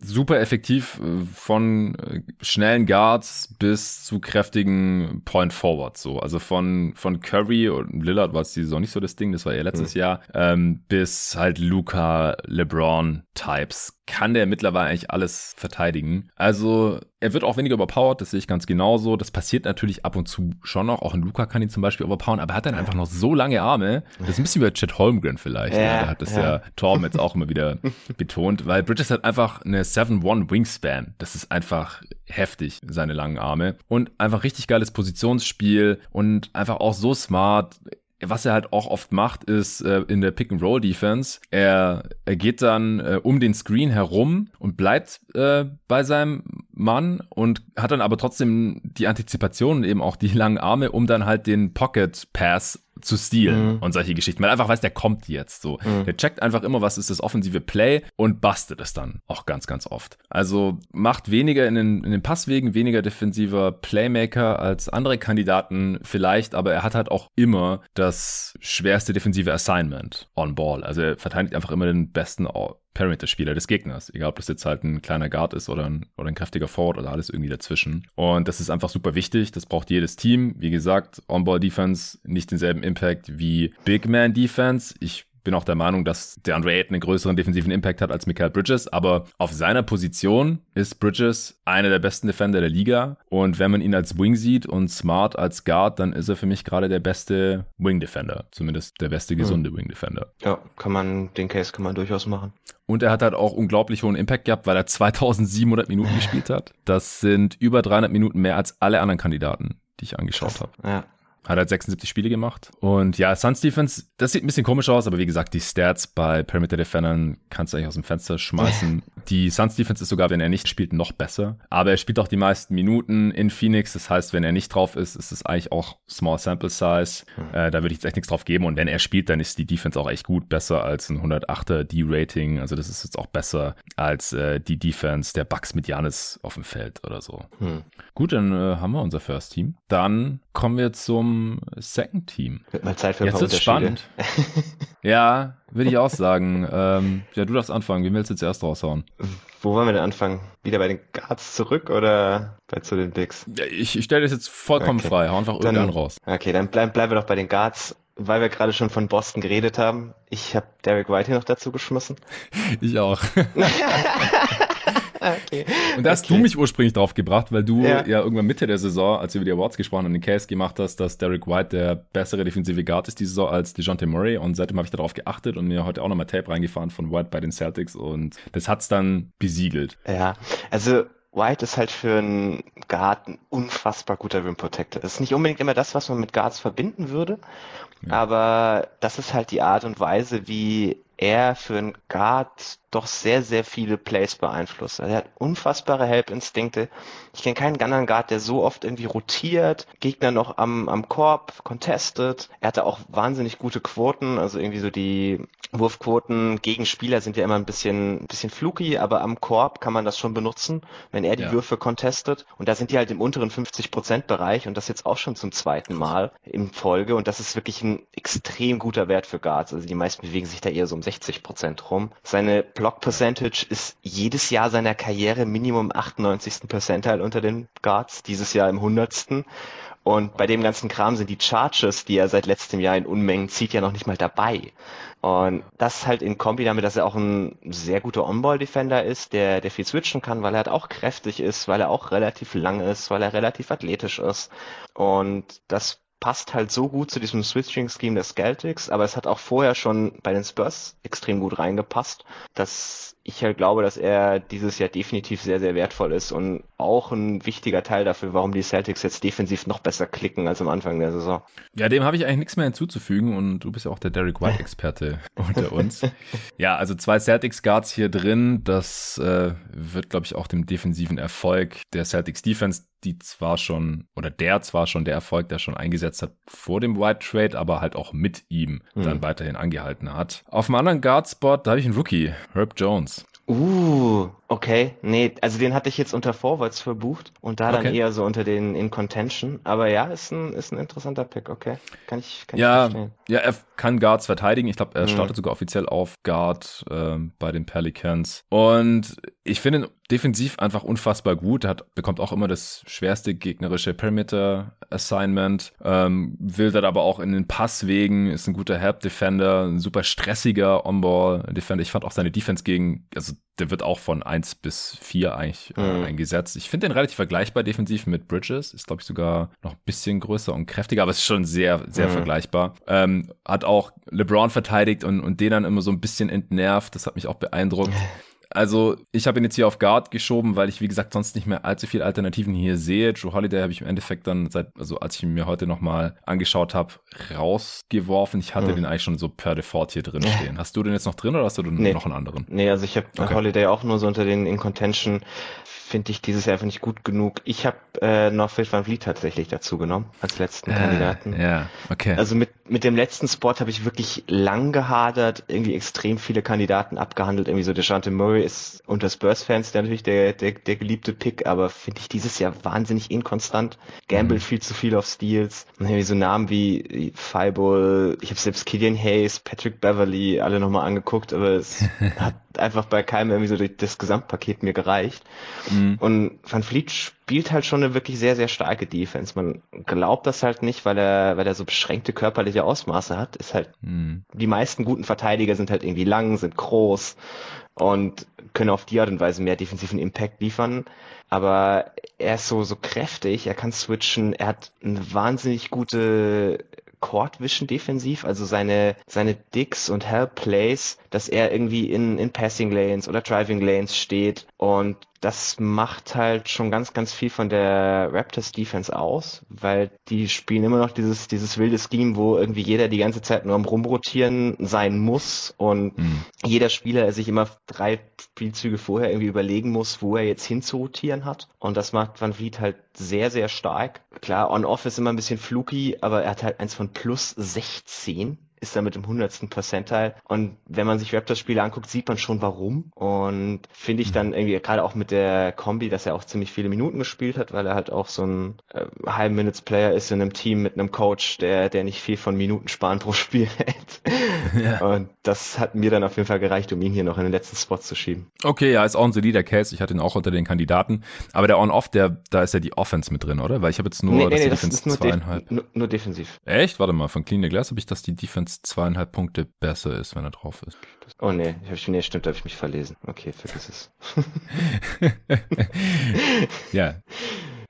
super effektiv äh, von äh, schnellen Guards bis zu kräftigen Point Forwards so also von von Curry und Lillard war es die Saison nicht so das Ding das war eher letztes mhm. Jahr ähm, bis halt Luca LeBron Types kann der mittlerweile eigentlich alles verteidigen. Also er wird auch weniger überpowered, das sehe ich ganz genauso. Das passiert natürlich ab und zu schon noch. Auch ein Luca kann ihn zum Beispiel überpowern, aber er hat dann einfach noch so lange Arme. Das ist ein bisschen wie Chet Holmgren vielleicht. Ja, ja. Da hat das ja, ja Torben jetzt auch immer wieder betont, weil Bridges hat einfach eine 7-1 Wingspan. Das ist einfach heftig, seine langen Arme. Und einfach richtig geiles Positionsspiel und einfach auch so smart was er halt auch oft macht, ist äh, in der Pick-and-Roll-Defense, er, er geht dann äh, um den Screen herum und bleibt äh, bei seinem Mann und hat dann aber trotzdem die Antizipation eben auch die langen Arme, um dann halt den Pocket-Pass zu stehlen mhm. und solche Geschichten. Er einfach weiß, der kommt jetzt so. Mhm. Der checkt einfach immer, was ist das offensive Play und bastet es dann auch ganz, ganz oft. Also macht weniger in den, in den Passwegen, weniger defensiver Playmaker als andere Kandidaten vielleicht, aber er hat halt auch immer das schwerste defensive Assignment on Ball. Also er verteidigt einfach immer den besten Perimeter-Spieler des Gegners. Egal, ob das jetzt halt ein kleiner Guard ist oder ein, oder ein kräftiger Forward oder alles irgendwie dazwischen. Und das ist einfach super wichtig. Das braucht jedes Team. Wie gesagt, On-Ball-Defense nicht denselben Impact wie Big-Man-Defense. Ich bin auch der Meinung, dass der Andre Ayton einen größeren defensiven Impact hat als Michael Bridges, aber auf seiner Position ist Bridges einer der besten Defender der Liga und wenn man ihn als Wing sieht und Smart als Guard, dann ist er für mich gerade der beste Wing Defender, zumindest der beste gesunde hm. Wing Defender. Ja, kann man, den Case kann man durchaus machen. Und er hat halt auch unglaublich hohen Impact gehabt, weil er 2700 Minuten gespielt hat. Das sind über 300 Minuten mehr als alle anderen Kandidaten, die ich angeschaut habe. Ja. Hat halt 76 Spiele gemacht. Und ja, Suns Defense, das sieht ein bisschen komisch aus, aber wie gesagt, die Stats bei Perimeter Defendern kannst du eigentlich aus dem Fenster schmeißen. die Suns Defense ist sogar, wenn er nicht spielt, noch besser. Aber er spielt auch die meisten Minuten in Phoenix. Das heißt, wenn er nicht drauf ist, ist es eigentlich auch Small Sample Size. Hm. Äh, da würde ich jetzt echt nichts drauf geben. Und wenn er spielt, dann ist die Defense auch echt gut. Besser als ein 108er D-Rating. Also das ist jetzt auch besser als äh, die Defense der Bucks mit Janis auf dem Feld oder so. Hm. Gut, dann äh, haben wir unser First Team. Dann kommen wir zum Second Team. Wird mal Zeit für ein Jetzt wird's spannend. ja, würde ich auch sagen. ähm, ja, du darfst anfangen. Wie willst du jetzt erst raushauen? Wo wollen wir denn anfangen? Wieder bei den Guards zurück oder bei zu den Bigs? Ja, ich, ich stelle das jetzt vollkommen okay. frei. Hau einfach dann, irgendwann raus. Okay, dann bleiben bleiben wir doch bei den Guards weil wir gerade schon von Boston geredet haben, ich habe Derek White hier noch dazu geschmissen. Ich auch. okay. Und da hast okay. du mich ursprünglich drauf gebracht, weil du ja. ja. irgendwann Mitte der Saison, als wir über die Awards gesprochen haben, den Case gemacht hast, dass Derek White der bessere defensive Guard ist diese Saison als DeJounte Murray. Und seitdem habe ich darauf geachtet und mir heute auch nochmal Tape reingefahren von White bei den Celtics und das hat's dann besiegelt. Ja, also White ist halt für einen Guard ein unfassbar guter Rim Protector. Das ist nicht unbedingt immer das, was man mit Guards verbinden würde, ja. aber das ist halt die Art und Weise, wie er für einen Guard doch sehr, sehr viele Plays beeinflusst. Also er hat unfassbare Help-Instinkte. Ich kenne keinen anderen Guard, der so oft irgendwie rotiert, Gegner noch am, am Korb, contestet. Er hatte auch wahnsinnig gute Quoten, also irgendwie so die Wurfquoten gegen Spieler sind ja immer ein bisschen, ein bisschen fluky, aber am Korb kann man das schon benutzen, wenn er die ja. Würfe contestet. Und da sind die halt im unteren 50%-Bereich und das jetzt auch schon zum zweiten Mal in Folge. Und das ist wirklich ein extrem guter Wert für Guards. Also die meisten bewegen sich da eher so um 60% rum. Seine Block Percentage ist jedes Jahr seiner Karriere Minimum 98. Percentile unter den Guards, dieses Jahr im 100. Und bei dem ganzen Kram sind die Charges, die er seit letztem Jahr in Unmengen zieht, ja noch nicht mal dabei. Und das halt in Kombi damit, dass er auch ein sehr guter On-Ball-Defender ist, der, der viel switchen kann, weil er halt auch kräftig ist, weil er auch relativ lang ist, weil er relativ athletisch ist. Und das passt halt so gut zu diesem Switching-Scheme des Celtics, aber es hat auch vorher schon bei den Spurs extrem gut reingepasst, dass ich halt glaube, dass er dieses Jahr definitiv sehr, sehr wertvoll ist und auch ein wichtiger Teil dafür, warum die Celtics jetzt defensiv noch besser klicken als am Anfang der Saison. Ja, dem habe ich eigentlich nichts mehr hinzuzufügen und du bist ja auch der Derek White-Experte unter uns. Ja, also zwei Celtics-Guards hier drin, das äh, wird, glaube ich, auch dem defensiven Erfolg der Celtics-Defense die zwar schon, oder der zwar schon der Erfolg, der schon eingesetzt hat vor dem White Trade, aber halt auch mit ihm mhm. dann weiterhin angehalten hat. Auf dem anderen Guard-Spot, da habe ich einen Rookie, Herb Jones. Uh, okay. Nee, also den hatte ich jetzt unter Forwards verbucht und da okay. dann eher so unter den in Contention. Aber ja, ist ein, ist ein interessanter Pick, okay. Kann ich, kann ja, ich verstehen. Ja, er kann Guards verteidigen. Ich glaube, er mhm. startet sogar offiziell auf Guard äh, bei den Pelicans. Und ich finde ihn defensiv einfach unfassbar gut. Er hat, bekommt auch immer das schwerste gegnerische Perimeter-Assignment. Ähm, will dann aber auch in den Passwegen, ist ein guter Help-Defender, ein super stressiger On-Ball-Defender. Ich fand auch seine Defense gegen, also der wird auch von eins bis vier eigentlich äh, mhm. eingesetzt. Ich finde den relativ vergleichbar defensiv mit Bridges. Ist, glaube ich, sogar noch ein bisschen größer und kräftiger, aber ist schon sehr, sehr mhm. vergleichbar. Ähm, hat auch LeBron verteidigt und, und den dann immer so ein bisschen entnervt. Das hat mich auch beeindruckt. Also ich habe ihn jetzt hier auf Guard geschoben, weil ich wie gesagt sonst nicht mehr allzu viele Alternativen hier sehe. Joe Holiday habe ich im Endeffekt dann seit, also als ich ihn mir heute nochmal angeschaut habe, rausgeworfen. Ich hatte mhm. den eigentlich schon so per Default hier drin stehen. Hast du den jetzt noch drin oder hast du nee. noch einen anderen? Nee, also ich habe okay. Holiday auch nur so unter den in Contention finde ich dieses Jahr einfach nicht gut genug. Ich habe äh, noch Phil Van Vliet tatsächlich dazu genommen als letzten äh, Kandidaten. Ja, okay. Also mit mit dem letzten Spot habe ich wirklich lang gehadert, irgendwie extrem viele Kandidaten abgehandelt. Irgendwie so Deshante Murray ist unter Spurs-Fans natürlich der, der, der geliebte Pick, aber finde ich dieses Jahr wahnsinnig inkonstant. Gamble mhm. viel zu viel auf Steals. Und irgendwie so Namen wie Fireball, ich habe selbst Killian Hayes, Patrick Beverly alle nochmal angeguckt, aber es hat einfach bei keinem irgendwie so das Gesamtpaket mir gereicht. Mhm. Und Van Fleet spielt halt schon eine wirklich sehr, sehr starke Defense. Man glaubt das halt nicht, weil er, weil er so beschränkte körperliche Ausmaße hat. Ist halt, mhm. die meisten guten Verteidiger sind halt irgendwie lang, sind groß und können auf die Art und Weise mehr defensiven Impact liefern. Aber er ist so, so kräftig, er kann switchen, er hat eine wahnsinnig gute Court Vision defensiv, also seine, seine Dicks und Help Plays, dass er irgendwie in, in Passing Lanes oder Driving Lanes steht und das macht halt schon ganz, ganz viel von der Raptors Defense aus, weil die spielen immer noch dieses, dieses wilde Scheme, wo irgendwie jeder die ganze Zeit nur am Rumrotieren sein muss und mhm. jeder Spieler sich immer drei Spielzüge vorher irgendwie überlegen muss, wo er jetzt hinzurotieren hat. Und das macht Van Vliet halt sehr, sehr stark. Klar, on-off ist immer ein bisschen fluky, aber er hat halt eins von plus 16 ist er mit dem hundertsten Percentile. Und wenn man sich Raptors-Spiele anguckt, sieht man schon warum. Und finde ich dann irgendwie gerade auch mit der Kombi, dass er auch ziemlich viele Minuten gespielt hat, weil er halt auch so ein äh, High-Minutes-Player ist in einem Team mit einem Coach, der, der nicht viel von Minuten sparen pro Spiel hält. Ja. Und das hat mir dann auf jeden Fall gereicht, um ihn hier noch in den letzten Spot zu schieben. Okay, ja, ist auch ein solider Case. Ich hatte ihn auch unter den Kandidaten. Aber der On-Off, der, da ist ja die Offense mit drin, oder? Weil ich habe jetzt nur, nee, nee, nee, das ist nur, def nur, nur defensiv. Echt? Warte mal, von Clean the Glass habe ich, dass die Defense Defense zweieinhalb Punkte besser ist, wenn er drauf ist. Oh nee, ich hab, nee stimmt, da habe ich mich verlesen. Okay, vergiss es. ja,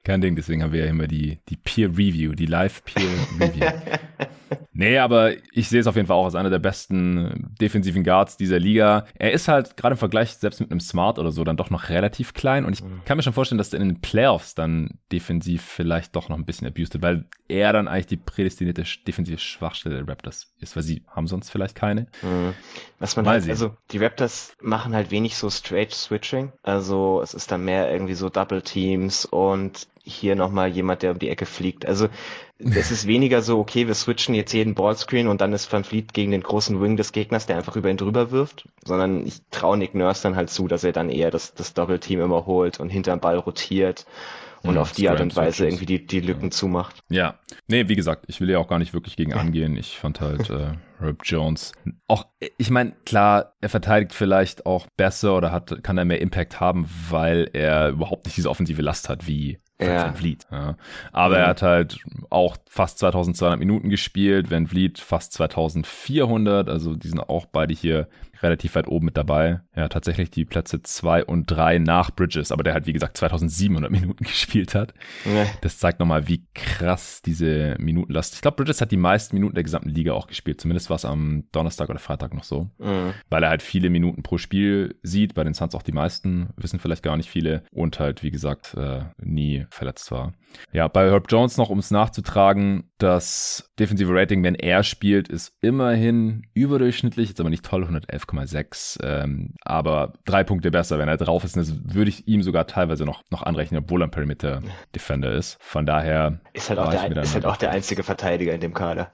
kein Ding, deswegen haben wir ja immer die, die Peer Review, die Live Peer Review. Nee, aber ich sehe es auf jeden Fall auch als einer der besten defensiven Guards dieser Liga. Er ist halt gerade im Vergleich selbst mit einem Smart oder so dann doch noch relativ klein und ich mhm. kann mir schon vorstellen, dass er in den Playoffs dann defensiv vielleicht doch noch ein bisschen abused wird, weil er dann eigentlich die prädestinierte defensive Schwachstelle der Raptors ist, weil sie haben sonst vielleicht keine. Mhm. Was man halt, also die Raptors machen halt wenig so straight Switching, also es ist dann mehr irgendwie so Double Teams und hier nochmal jemand, der um die Ecke fliegt. Also es ist weniger so, okay, wir switchen jetzt jeden Ballscreen und dann ist Van Fleet gegen den großen Wing des Gegners, der einfach über ihn drüber wirft, sondern ich traue Nick Nurse dann halt zu, dass er dann eher das, das Doppelteam immer holt und hinterm Ball rotiert und mhm, auf die Art und Weise irgendwie die, die Lücken ja. zumacht. Ja, nee, wie gesagt, ich will ja auch gar nicht wirklich gegen angehen. Ich fand halt äh, Herb Jones auch, ich meine, klar, er verteidigt vielleicht auch besser oder hat, kann er mehr Impact haben, weil er überhaupt nicht diese offensive Last hat wie ja. Van Vliet. Ja. Aber mhm. er hat halt auch fast 2200 Minuten gespielt, Van Vliet fast 2400, also die sind auch beide hier relativ weit oben mit dabei. Ja, tatsächlich die Plätze zwei und drei nach Bridges, aber der halt, wie gesagt, 2700 Minuten gespielt hat. Ja. Das zeigt nochmal, wie krass diese Minutenlast. Ich glaube, Bridges hat die meisten Minuten der gesamten Liga auch gespielt. Zumindest war es am Donnerstag oder Freitag noch so. Mhm. Weil er halt viele Minuten pro Spiel sieht. Bei den Suns auch die meisten, wissen vielleicht gar nicht viele. Und halt, wie gesagt, äh, nie verletzt war. Ja, bei Herb Jones noch, um es nachzutragen, das defensive Rating, wenn er spielt, ist immerhin überdurchschnittlich, jetzt aber nicht toll, 111,6, ähm, aber drei Punkte besser, wenn er drauf ist. Und das würde ich ihm sogar teilweise noch, noch anrechnen, obwohl er ein Perimeter Defender ist. Von daher. Ist halt auch, der, ist halt auch der einzige Verteidiger in dem Kader.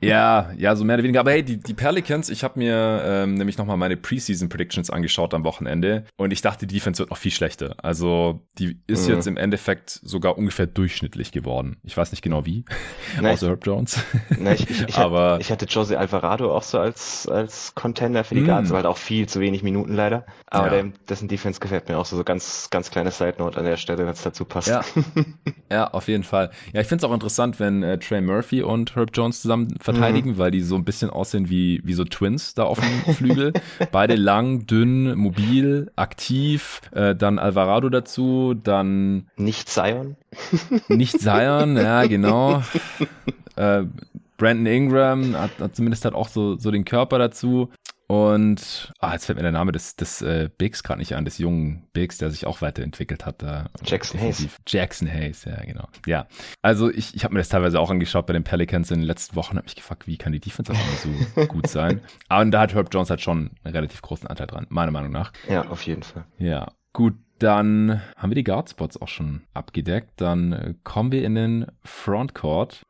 Ja, ja, so mehr oder weniger. Aber hey, die, die Pelicans, ich habe mir ähm, nämlich nochmal meine Preseason Predictions angeschaut am Wochenende und ich dachte, die Defense wird noch viel schlechter. Also die ist mhm. jetzt im Endeffekt sogar ungefähr durchschnittlich geworden. Ich weiß nicht genau wie, Nein, außer Herb Jones. Nein, ich, ich, ich, Aber, hatte, ich hatte Jose Alvarado auch so als, als Contender für die mhm. Guards, weil halt auch viel zu wenig Minuten leider. Aber ja. der, dessen Defense gefällt mir auch so, so ganz, ganz kleine Side Note an der Stelle, wenn es dazu passt. Ja. ja, auf jeden Fall. Ja, ich finde es auch interessant, wenn äh, Trey Murphy und Herb Jones zusammen verteidigen, mhm. weil die so ein bisschen aussehen wie, wie so Twins da auf dem Flügel. Beide lang, dünn, mobil, aktiv. Äh, dann Alvarado dazu, dann. Nicht Zion. Nicht Zion, ja, genau. Äh, Brandon Ingram hat, hat zumindest halt auch so, so den Körper dazu. Und ah, jetzt fällt mir der Name des, des äh, Bigs gerade nicht an, des jungen Bigs, der sich auch weiterentwickelt hat. Da Jackson definitiv. Hayes. Jackson Hayes, ja, genau. Ja, also ich, ich habe mir das teilweise auch angeschaut bei den Pelicans in den letzten Wochen, habe mich gefragt, wie kann die Defense auch immer so gut sein? Aber da hat Herb Jones halt schon einen relativ großen Anteil dran, meiner Meinung nach. Ja, auf jeden Fall. Ja, gut. Dann haben wir die Guardspots auch schon abgedeckt. Dann äh, kommen wir in den Frontcourt.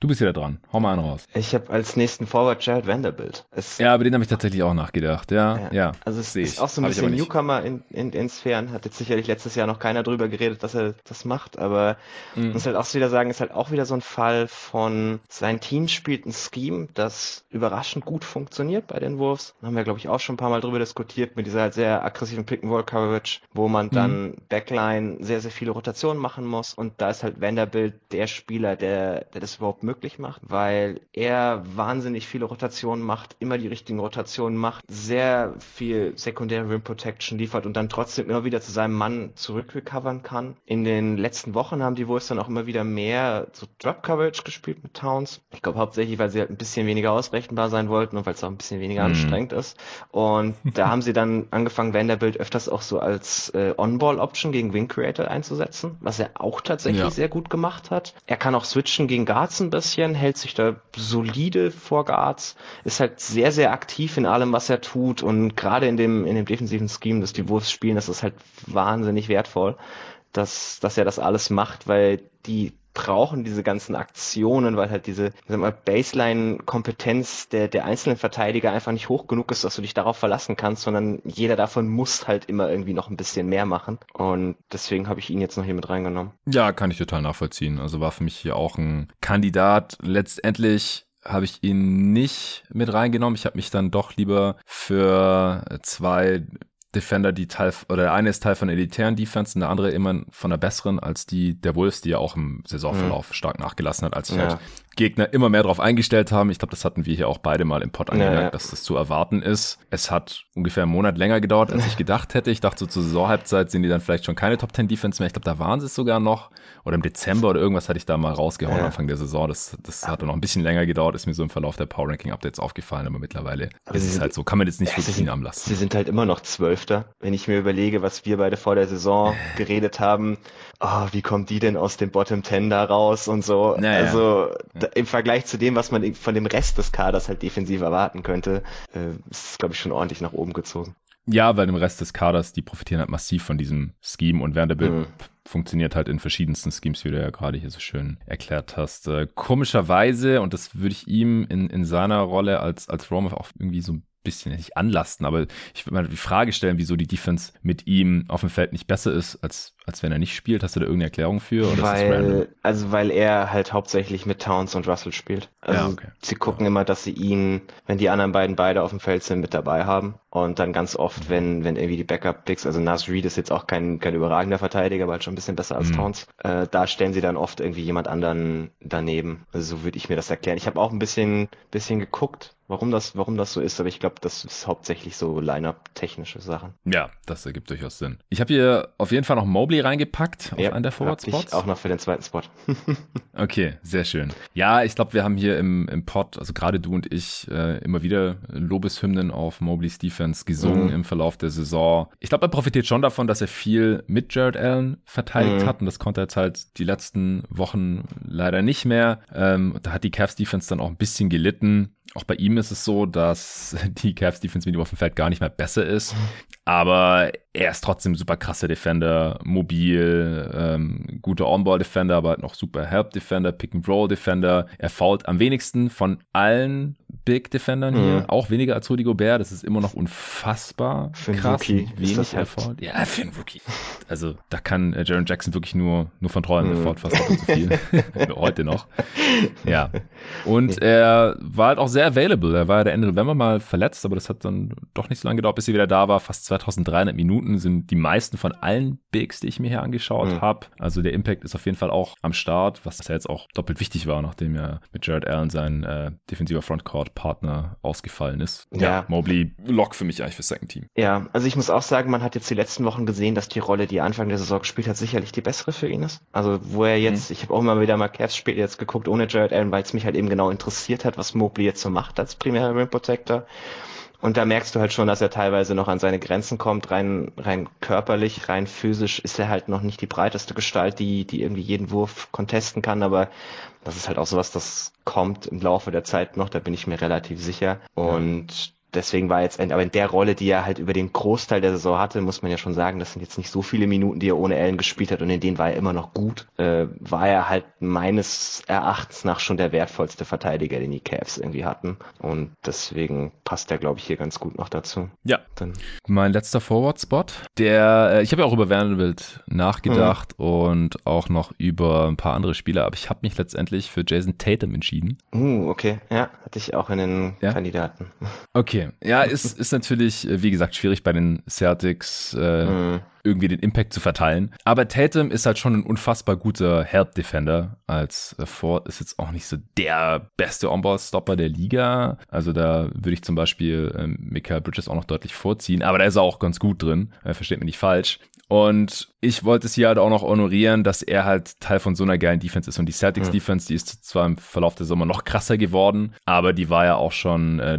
Du bist wieder dran. Hau mal einen raus. Ich habe als nächsten Forward Jared Vanderbilt. Es ja, aber den habe ich tatsächlich auch nachgedacht. Ja, ja. ja also es ist auch so ein hab bisschen Newcomer in, in, in Sphären. Hat jetzt sicherlich letztes Jahr noch keiner drüber geredet, dass er das macht. Aber mhm. muss halt auch wieder sagen, ist halt auch wieder so ein Fall von sein Team spielt ein Scheme, das überraschend gut funktioniert bei den Wolves. Da haben wir, glaube ich, auch schon ein paar Mal drüber diskutiert mit dieser halt sehr aggressiven Pick-and-Roll-Coverage, wo man mhm. dann Backline sehr, sehr viele Rotationen machen muss. Und da ist halt Vanderbilt der Spieler, der, der das überhaupt möglich macht, weil er wahnsinnig viele Rotationen macht, immer die richtigen Rotationen macht, sehr viel Secondary Rim Protection liefert und dann trotzdem immer wieder zu seinem Mann zurückrecovern kann. In den letzten Wochen haben die Wolves dann auch immer wieder mehr so Drop Coverage gespielt mit Towns. Ich glaube hauptsächlich, weil sie halt ein bisschen weniger ausrechenbar sein wollten und weil es auch ein bisschen weniger mhm. anstrengend ist. Und da haben sie dann angefangen, Vanderbilt öfters auch so als äh, On-Ball-Option gegen Wing Creator einzusetzen, was er auch tatsächlich ja. sehr gut gemacht hat. Er kann auch switchen gegen Guards ein bisschen, hält sich da solide vor Guards, ist halt sehr, sehr aktiv in allem, was er tut und gerade in dem, in dem defensiven Scheme, das die Wolves spielen, das ist halt wahnsinnig wertvoll, dass, dass er das alles macht, weil die brauchen diese ganzen Aktionen, weil halt diese Baseline-Kompetenz der, der einzelnen Verteidiger einfach nicht hoch genug ist, dass du dich darauf verlassen kannst, sondern jeder davon muss halt immer irgendwie noch ein bisschen mehr machen. Und deswegen habe ich ihn jetzt noch hier mit reingenommen. Ja, kann ich total nachvollziehen. Also war für mich hier auch ein Kandidat. Letztendlich habe ich ihn nicht mit reingenommen. Ich habe mich dann doch lieber für zwei Defender, die Teil, oder der eine ist Teil von elitären Defense und der andere immer von der besseren als die der Wolves, die ja auch im Saisonverlauf mhm. stark nachgelassen hat, als ich ja. halt Gegner immer mehr darauf eingestellt haben. Ich glaube, das hatten wir hier auch beide mal im Pod angemerkt, ja, ja. dass das zu erwarten ist. Es hat ungefähr einen Monat länger gedauert, als ich gedacht hätte. Ich dachte, so zur Saisonhalbzeit sind die dann vielleicht schon keine Top 10 Defense mehr. Ich glaube, da waren sie es sogar noch. Oder im Dezember oder irgendwas hatte ich da mal rausgehauen ja. Anfang der Saison. Das, das hat noch ein bisschen länger gedauert, ist mir so im Verlauf der Power Ranking Updates aufgefallen, aber mittlerweile aber ist es halt so. Kann man jetzt nicht wirklich sind, lassen. Sie sind halt immer noch Zwölfter. Wenn ich mir überlege, was wir beide vor der Saison geredet haben, oh, wie kommt die denn aus dem Bottom Ten da raus und so. Naja. Also da, im Vergleich zu dem, was man von dem Rest des Kaders halt defensiv erwarten könnte, äh, ist, glaube ich, schon ordentlich nach oben gezogen. Ja, weil dem Rest des Kaders, die profitieren halt massiv von diesem Scheme und Vanderbilt mhm. funktioniert halt in verschiedensten Schemes, wie du ja gerade hier so schön erklärt hast. Äh, komischerweise, und das würde ich ihm in, in seiner Rolle als, als Romoff auch irgendwie so ein bisschen nicht anlasten, aber ich würde mal die Frage stellen, wieso die Defense mit ihm auf dem Feld nicht besser ist als als wenn er nicht spielt? Hast du da irgendeine Erklärung für? Weil, also weil er halt hauptsächlich mit Towns und Russell spielt. Also ja, okay. sie gucken ja. immer, dass sie ihn, wenn die anderen beiden beide auf dem Feld sind, mit dabei haben. Und dann ganz oft, wenn, wenn irgendwie die Backup-Picks, also Nas Reed ist jetzt auch kein, kein überragender Verteidiger, aber halt schon ein bisschen besser als mhm. Towns, äh, da stellen sie dann oft irgendwie jemand anderen daneben. Also so würde ich mir das erklären. Ich habe auch ein bisschen, bisschen geguckt, warum das, warum das so ist, aber ich glaube, das ist hauptsächlich so Line-Up-technische Sachen. Ja, das ergibt durchaus Sinn. Ich habe hier auf jeden Fall noch Mobley reingepackt auf ja, einen der Forward-Spots. auch noch für den zweiten Spot. okay, sehr schön. Ja, ich glaube, wir haben hier im, im Pod, also gerade du und ich, äh, immer wieder Lobeshymnen auf Mobleys Defense gesungen mhm. im Verlauf der Saison. Ich glaube, er profitiert schon davon, dass er viel mit Jared Allen verteidigt mhm. hat und das konnte er jetzt halt die letzten Wochen leider nicht mehr. Ähm, da hat die Cavs Defense dann auch ein bisschen gelitten. Auch bei ihm ist es so, dass die Cavs Defense mit ihm auf dem Feld gar nicht mehr besser ist. Aber er ist trotzdem super krasser Defender, mobil, ähm, guter On-Ball-Defender, aber halt noch super Help-Defender, Pick-and-Roll-Defender. Er fault am wenigsten von allen Big-Defendern mhm. hier, auch weniger als Rudy Gobert. Das ist immer noch unfassbar für krass, Rookie wenig er fault. Ja, für einen Rookie. Also da kann äh, Jaron Jackson wirklich nur, nur von träumen. Mhm. Er fast doppelt so viel. Heute noch. Ja. Und er war halt auch sehr available. Er war ja der Ende November mal verletzt, aber das hat dann doch nicht so lange gedauert, bis er wieder da war. Fast 2300 Minuten sind die meisten von allen Bigs, die ich mir hier angeschaut mhm. habe. Also der Impact ist auf jeden Fall auch am Start, was ja jetzt auch doppelt wichtig war, nachdem ja mit Jared Allen sein äh, defensiver Frontcourt-Partner ausgefallen ist. Ja. ja. Mobley Lock für mich eigentlich fürs Second Team. Ja, also ich muss auch sagen, man hat jetzt die letzten Wochen gesehen, dass die Rolle, die er Anfang der Saison gespielt hat, sicherlich die bessere für ihn ist. Also wo er jetzt, mhm. ich habe auch immer wieder mal Cavs-Spiele jetzt geguckt ohne Jared Allen, weil es mich halt eben genau interessiert hat, was Mobley jetzt so macht als primärer Rim Protector. Und da merkst du halt schon, dass er teilweise noch an seine Grenzen kommt, rein, rein körperlich, rein physisch ist er halt noch nicht die breiteste Gestalt, die, die irgendwie jeden Wurf contesten kann, aber das ist halt auch sowas, das kommt im Laufe der Zeit noch, da bin ich mir relativ sicher. Und deswegen war jetzt, aber in der Rolle, die er halt über den Großteil der Saison hatte, muss man ja schon sagen, das sind jetzt nicht so viele Minuten, die er ohne Allen gespielt hat und in denen war er immer noch gut, äh, war er halt meines Erachtens nach schon der wertvollste Verteidiger, den die Cavs irgendwie hatten und deswegen passt er, glaube ich, hier ganz gut noch dazu. Ja. Dann. Mein letzter Forward-Spot, der, äh, ich habe ja auch über Vanderbilt nachgedacht mhm. und auch noch über ein paar andere Spieler, aber ich habe mich letztendlich für Jason Tatum entschieden. Uh, okay, ja, hatte ich auch in den ja? Kandidaten. Okay, Okay, ja, ist, ist natürlich, äh, wie gesagt, schwierig bei den Celtics äh, mhm. irgendwie den Impact zu verteilen. Aber Tatum ist halt schon ein unfassbar guter Help-Defender. Als äh, Ford ist jetzt auch nicht so der beste On-Ball-Stopper der Liga. Also da würde ich zum Beispiel äh, Michael Bridges auch noch deutlich vorziehen. Aber da ist er auch ganz gut drin. Äh, versteht mich nicht falsch. Und ich wollte es hier halt auch noch honorieren, dass er halt Teil von so einer geilen Defense ist. Und die Celtics mhm. Defense, die ist zwar im Verlauf der Sommer noch krasser geworden, aber die war ja auch schon, äh,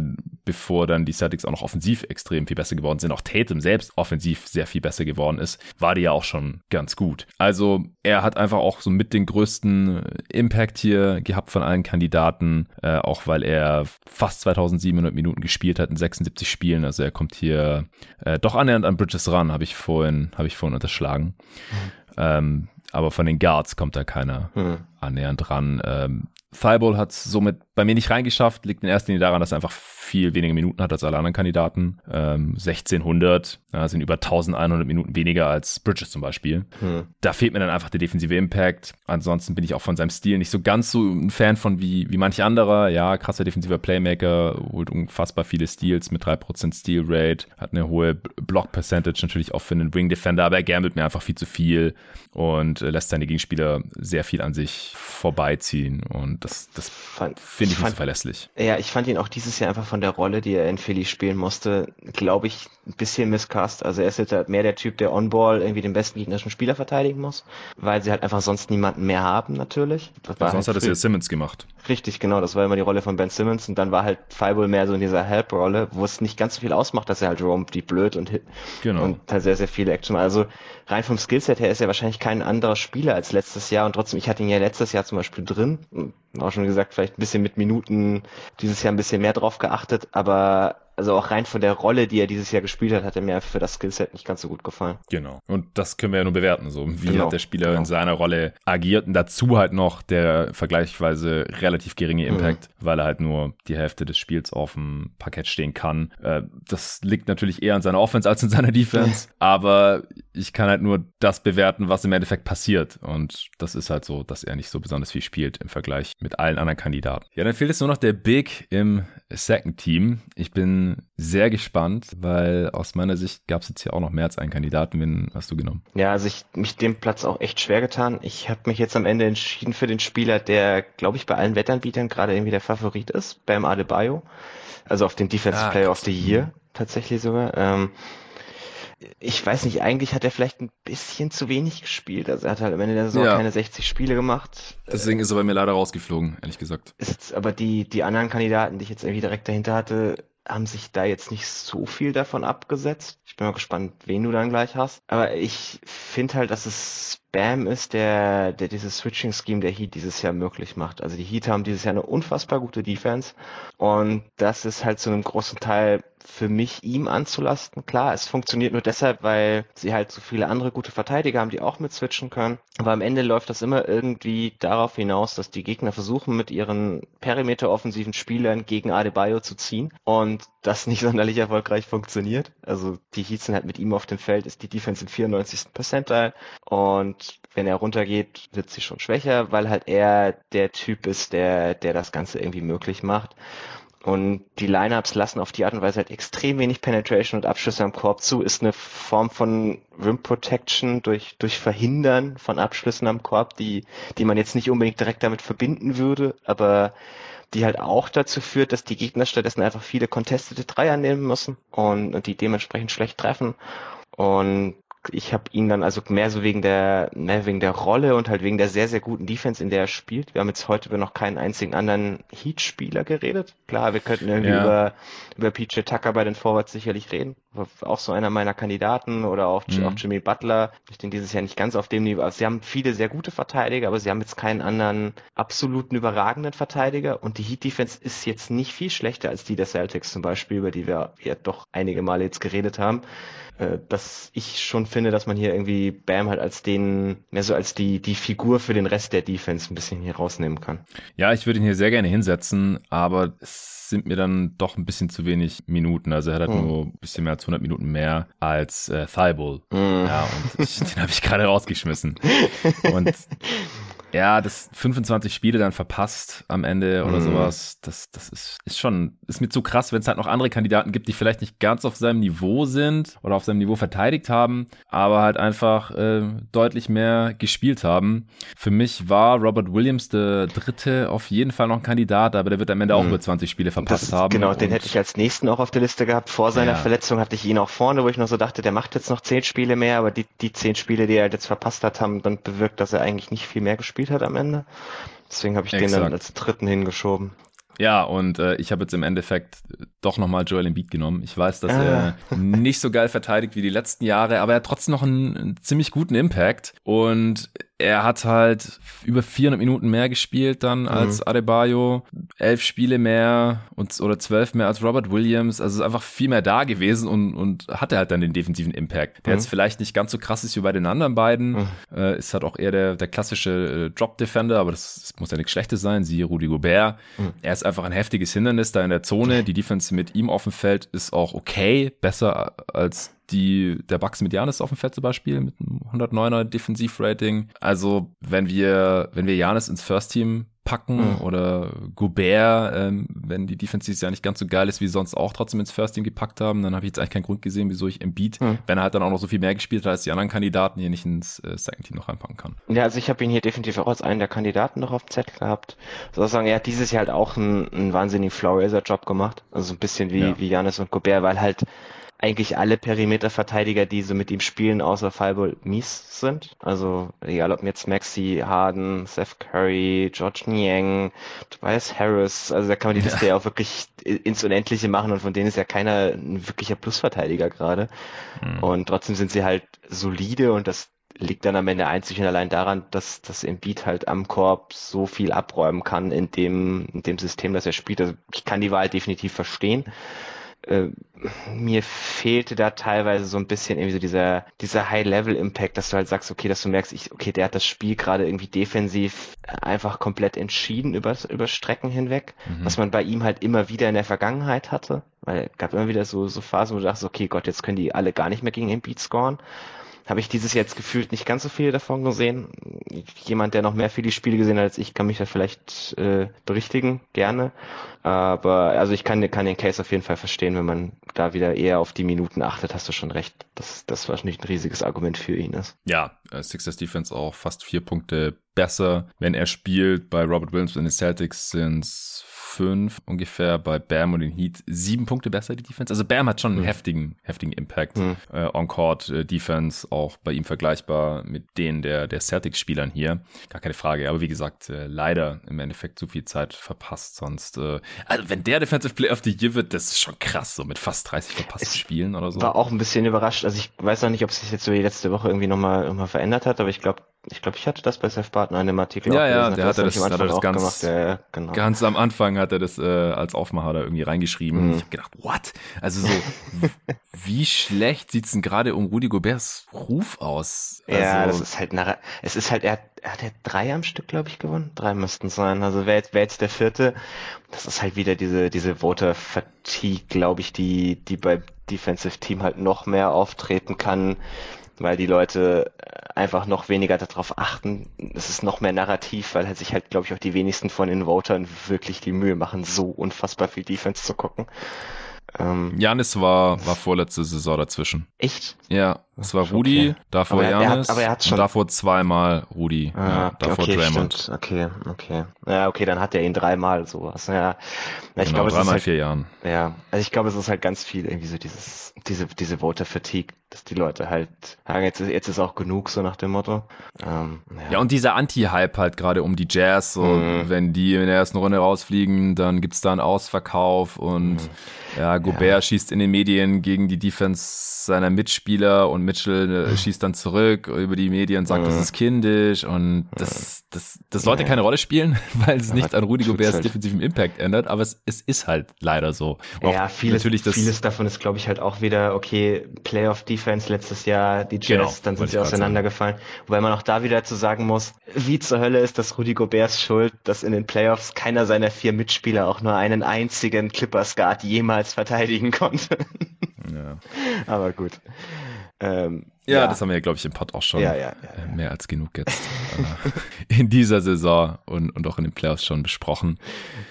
bevor dann die Celtics auch noch offensiv extrem viel besser geworden sind, auch Tatum selbst offensiv sehr viel besser geworden ist, war die ja auch schon ganz gut. Also er hat einfach auch so mit den größten Impact hier gehabt von allen Kandidaten, äh, auch weil er fast 2700 Minuten gespielt hat in 76 Spielen. Also er kommt hier äh, doch annähernd an Bridges ran, habe ich vorhin, habe ich vorhin unterschlagen. Mhm. Ähm, aber von den Guards kommt da keiner mhm. annähernd ran. Ähm, Thibault hat somit bei mir nicht reingeschafft, liegt in erster Linie daran, dass er einfach viel weniger Minuten hat als alle anderen Kandidaten. Ähm, 1600 ja, sind über 1100 Minuten weniger als Bridges zum Beispiel. Hm. Da fehlt mir dann einfach der defensive Impact. Ansonsten bin ich auch von seinem Stil nicht so ganz so ein Fan von wie, wie manche andere. Ja, krasser defensiver Playmaker, holt unfassbar viele Steals mit 3% Steal Rate, hat eine hohe Block Percentage natürlich auch für einen Wing Defender, aber er gambelt mir einfach viel zu viel und äh, lässt seine Gegenspieler sehr viel an sich vorbeiziehen und das, das finde ich nicht so verlässlich. Ja, ich fand ihn auch dieses Jahr einfach von der Rolle, die er in Philly spielen musste, glaube ich, ein bisschen miscast. Also er ist jetzt halt mehr der Typ, der on-ball irgendwie den besten gegnerischen Spieler verteidigen muss, weil sie halt einfach sonst niemanden mehr haben natürlich. Ja, sonst halt hat es ja Simmons gemacht. Richtig, genau. Das war immer die Rolle von Ben Simmons und dann war halt Fireball mehr so in dieser Help-Rolle, wo es nicht ganz so viel ausmacht, dass er halt roamt, die blöd und genau. und halt sehr, sehr viele Action. Also rein vom Skillset her ist er wahrscheinlich kein anderer Spieler als letztes Jahr und trotzdem, ich hatte ihn ja letztes Jahr zum Beispiel drin, auch schon gesagt, vielleicht ein bisschen mit Minuten dieses Jahr ein bisschen mehr drauf geachtet, aber also auch rein von der Rolle, die er dieses Jahr gespielt hat, hat er mir für das Skillset nicht ganz so gut gefallen. Genau. Und das können wir ja nur bewerten, so wie genau. hat der Spieler genau. in seiner Rolle agiert und dazu halt noch der vergleichsweise relativ geringe mhm. Impact, mhm. weil er halt nur die Hälfte des Spiels auf dem Parkett stehen kann. Äh, das liegt natürlich eher an seiner Offense als in seiner Defense, aber ich kann halt nur das bewerten, was im Endeffekt passiert und das ist halt so, dass er nicht so besonders viel spielt im Vergleich mit allen anderen Kandidaten. Ja, dann fehlt jetzt nur noch der Big im Second Team. Ich bin sehr gespannt, weil aus meiner Sicht gab es jetzt hier auch noch mehr als einen Kandidaten. Wen hast du genommen? Ja, also ich mich dem Platz auch echt schwer getan. Ich habe mich jetzt am Ende entschieden für den Spieler, der, glaube ich, bei allen Wettanbietern gerade irgendwie der Favorit ist, Bam Adebayo. Also auf den Defensive ah, Player of the Year tatsächlich sogar. Ähm, ich weiß nicht, eigentlich hat er vielleicht ein bisschen zu wenig gespielt. Also er hat halt am Ende der Saison ja. keine 60 Spiele gemacht. Deswegen ist er bei mir leider rausgeflogen, ehrlich gesagt. Ist, aber die, die anderen Kandidaten, die ich jetzt irgendwie direkt dahinter hatte, haben sich da jetzt nicht so viel davon abgesetzt. Ich bin mal gespannt, wen du dann gleich hast. Aber ich finde halt, dass es Spam ist, der, der dieses Switching-Scheme der Heat dieses Jahr möglich macht. Also die Heat haben dieses Jahr eine unfassbar gute Defense und das ist halt zu einem großen Teil für mich ihm anzulasten. Klar, es funktioniert nur deshalb, weil sie halt so viele andere gute Verteidiger haben, die auch mit switchen können. Aber am Ende läuft das immer irgendwie darauf hinaus, dass die Gegner versuchen, mit ihren perimeter-offensiven Spielern gegen Adebayo zu ziehen und das nicht sonderlich erfolgreich funktioniert. Also die Heats sind halt mit ihm auf dem Feld, ist die Defense im 94. Percentile und wenn er runtergeht, wird sie schon schwächer, weil halt er der Typ ist, der, der das Ganze irgendwie möglich macht. Und die Lineups lassen auf die Art und Weise halt extrem wenig Penetration und Abschlüsse am Korb zu, ist eine Form von Rim Protection durch, durch Verhindern von Abschlüssen am Korb, die, die man jetzt nicht unbedingt direkt damit verbinden würde, aber die halt auch dazu führt, dass die Gegner stattdessen einfach viele contestete Dreier nehmen müssen und, und die dementsprechend schlecht treffen. Und ich habe ihn dann also mehr so wegen der, mehr wegen der Rolle und halt wegen der sehr, sehr guten Defense, in der er spielt. Wir haben jetzt heute über noch keinen einzigen anderen Heat-Spieler geredet. Klar, wir könnten irgendwie ja. über, über PJ Tucker bei den Forwards sicherlich reden. Auch so einer meiner Kandidaten oder auch, mhm. auch Jimmy Butler. Ich denke dieses Jahr nicht ganz auf dem Niveau. Also sie haben viele sehr gute Verteidiger, aber sie haben jetzt keinen anderen absoluten überragenden Verteidiger. Und die Heat-Defense ist jetzt nicht viel schlechter als die der Celtics zum Beispiel, über die wir ja doch einige Male jetzt geredet haben äh, dass ich schon finde, dass man hier irgendwie Bam halt als den, mehr so als die, die Figur für den Rest der Defense ein bisschen hier rausnehmen kann. Ja, ich würde ihn hier sehr gerne hinsetzen, aber es sind mir dann doch ein bisschen zu wenig Minuten. Also er hat halt hm. nur ein bisschen mehr als 100 Minuten mehr als äh, Thibault. Hm. Ja, und ich, den habe ich gerade rausgeschmissen. Und ja, das 25 Spiele dann verpasst am Ende oder mhm. sowas, das, das ist, ist schon, ist mir zu krass, wenn es halt noch andere Kandidaten gibt, die vielleicht nicht ganz auf seinem Niveau sind oder auf seinem Niveau verteidigt haben, aber halt einfach äh, deutlich mehr gespielt haben. Für mich war Robert Williams der dritte auf jeden Fall noch ein Kandidat, aber der wird am Ende mhm. auch über 20 Spiele verpasst ist, haben. Genau, den hätte ich als nächsten auch auf der Liste gehabt. Vor seiner ja. Verletzung hatte ich ihn auch vorne, wo ich noch so dachte, der macht jetzt noch zehn Spiele mehr, aber die, die zehn Spiele, die er jetzt verpasst hat, haben dann bewirkt, dass er eigentlich nicht viel mehr gespielt gespielt hat am Ende. Deswegen habe ich Exakt. den dann als dritten hingeschoben. Ja, und äh, ich habe jetzt im Endeffekt doch nochmal Joel Embiid genommen. Ich weiß, dass ah. er nicht so geil verteidigt wie die letzten Jahre, aber er hat trotzdem noch einen, einen ziemlich guten Impact. Und er hat halt über 400 Minuten mehr gespielt dann mhm. als Adebayo, elf Spiele mehr und, oder zwölf mehr als Robert Williams. Also ist einfach viel mehr da gewesen und, und hatte halt dann den defensiven Impact. Der mhm. jetzt vielleicht nicht ganz so krass ist wie bei den anderen beiden. Mhm. Äh, ist halt auch eher der, der klassische äh, Drop-Defender, aber das, das, muss ja nichts Schlechtes sein. Siehe Rudy Gobert. Mhm. Er ist einfach ein heftiges Hindernis da in der Zone. Die Defense mit ihm auf dem Feld ist auch okay, besser als die der Bucks mit Janis auf dem Feld zum Beispiel mit einem 109er Defensivrating. Also wenn wir wenn wir Janis ins First Team packen mhm. oder Gobert, ähm, wenn die Defense dieses Jahr nicht ganz so geil ist wie sonst auch trotzdem ins First Team gepackt haben, dann habe ich jetzt eigentlich keinen Grund gesehen, wieso ich Embiid, mhm. wenn er halt dann auch noch so viel mehr gespielt hat als die anderen Kandidaten, hier nicht ins äh, Second Team noch reinpacken kann. Ja, also ich habe ihn hier definitiv auch als einen der Kandidaten noch auf dem Zettel gehabt. Sozusagen, er hat dieses Jahr halt auch einen, einen wahnsinnigen Floor-Job gemacht, also so ein bisschen wie, ja. wie Janis und Gobert, weil halt eigentlich alle Perimeterverteidiger, die so mit ihm spielen, außer Fireball mies sind. Also egal ob jetzt Maxi, Harden, Seth Curry, George Niang, Tobias Harris, also da kann man die Liste ja. ja auch wirklich ins Unendliche machen und von denen ist ja keiner ein wirklicher Plusverteidiger gerade. Mhm. Und trotzdem sind sie halt solide und das liegt dann am Ende einzig und allein daran, dass das Embiid halt am Korb so viel abräumen kann in dem, in dem System, das er spielt. Also ich kann die Wahl definitiv verstehen. Äh, mir fehlte da teilweise so ein bisschen irgendwie so dieser, dieser High-Level-Impact, dass du halt sagst, okay, dass du merkst, ich, okay, der hat das Spiel gerade irgendwie defensiv einfach komplett entschieden über, über Strecken hinweg, mhm. was man bei ihm halt immer wieder in der Vergangenheit hatte, weil es gab immer wieder so, so Phasen, wo du dachtest, okay, Gott, jetzt können die alle gar nicht mehr gegen den Beat scoren habe ich dieses jetzt gefühlt nicht ganz so viele davon gesehen. Jemand, der noch mehr viele Spiele gesehen hat als ich, kann mich da vielleicht äh, berichtigen, gerne. Aber also ich kann, kann den Case auf jeden Fall verstehen, wenn man da wieder eher auf die Minuten achtet, hast du schon recht, dass das wahrscheinlich ein riesiges Argument für ihn ist. Ja, äh, Sixers Defense auch fast vier Punkte besser, wenn er spielt. Bei Robert Williams in den Celtics sind fünf ungefähr, bei Bam und den Heat sieben Punkte besser, die Defense. Also Bam hat schon einen mhm. heftigen, heftigen Impact. Mhm. Äh, On-Court äh, Defense auch bei ihm vergleichbar mit denen der, der Celtics-Spielern hier. Gar keine Frage. Aber wie gesagt, äh, leider im Endeffekt zu viel Zeit verpasst. Sonst, äh, also wenn der Defensive Player of the Year wird, das ist schon krass, so mit fast 30 verpassten Spielen oder so. War auch ein bisschen überrascht. Also ich weiß noch nicht, ob es sich jetzt so die letzte Woche irgendwie nochmal noch mal verändert hat, aber ich glaube, ich glaube, ich hatte das bei Seth Barton in einem Artikel ja, ja, der hatte das, hat er das ganz, ja, ja, genau. ganz am Anfang hat er das äh, als Aufmacher da irgendwie reingeschrieben. Mhm. Ich habe gedacht, what? Also so, wie schlecht sieht's denn gerade um Rudi Goberts Ruf aus? Also, ja, das ist halt, es ist halt, er, er hat ja drei am Stück, glaube ich, gewonnen. Drei müssten sein. Also wer jetzt, wer jetzt der vierte? Das ist halt wieder diese, diese Voter Fatigue, glaube ich, die, die bei Defensive Team halt noch mehr auftreten kann weil die Leute äh, einfach noch weniger darauf achten. Es ist noch mehr narrativ, weil halt sich halt, glaube ich, auch die wenigsten von den Votern wirklich die Mühe machen, so unfassbar viel Defense zu gucken. Ähm, Janis war, war vorletzte Saison dazwischen. Echt? Ja, es war Rudi, okay. davor aber er, Janis, er aber er hat schon... davor zweimal Rudi, ah, ja, davor okay, Draymond. Stimmt. Okay, okay. Ja, okay, dann hat er ihn dreimal sowas. Ja, ja ich genau, glaube, dreimal halt, vier Jahren. Ja, also ich glaube, es ist halt ganz viel irgendwie so dieses, diese, diese Voter Fatigue, dass die Leute halt sagen, jetzt ist, jetzt ist auch genug, so nach dem Motto. Ähm, ja. ja, und dieser Anti-Hype halt gerade um die Jazz, so, mhm. wenn die in der ersten Runde rausfliegen, dann gibt's da einen Ausverkauf und mhm. Ja, Gobert ja. schießt in den Medien gegen die Defense seiner Mitspieler und Mitchell äh, schießt dann zurück über die Medien, sagt, mhm. das ist kindisch und das, das, das sollte keine Rolle spielen, weil es nicht an Rudi Goberts halt. defensiven Impact ändert, aber es, es ist halt leider so. ja, vieles, natürlich das, vieles davon ist, glaube ich, halt auch wieder, okay, Playoff Defense letztes Jahr, die Jazz, genau, dann sind sie auseinandergefallen. Wobei man auch da wieder zu sagen muss, wie zur Hölle ist das Rudi Goberts Schuld, dass in den Playoffs keiner seiner vier Mitspieler auch nur einen einzigen Clippers Guard jemals verteidigen konnte. Ja. Aber gut. Ähm, ja, ja, das haben wir ja, glaube ich, im Pod auch schon ja, ja, äh, mehr als genug jetzt äh, in dieser Saison und, und auch in den Playoffs schon besprochen.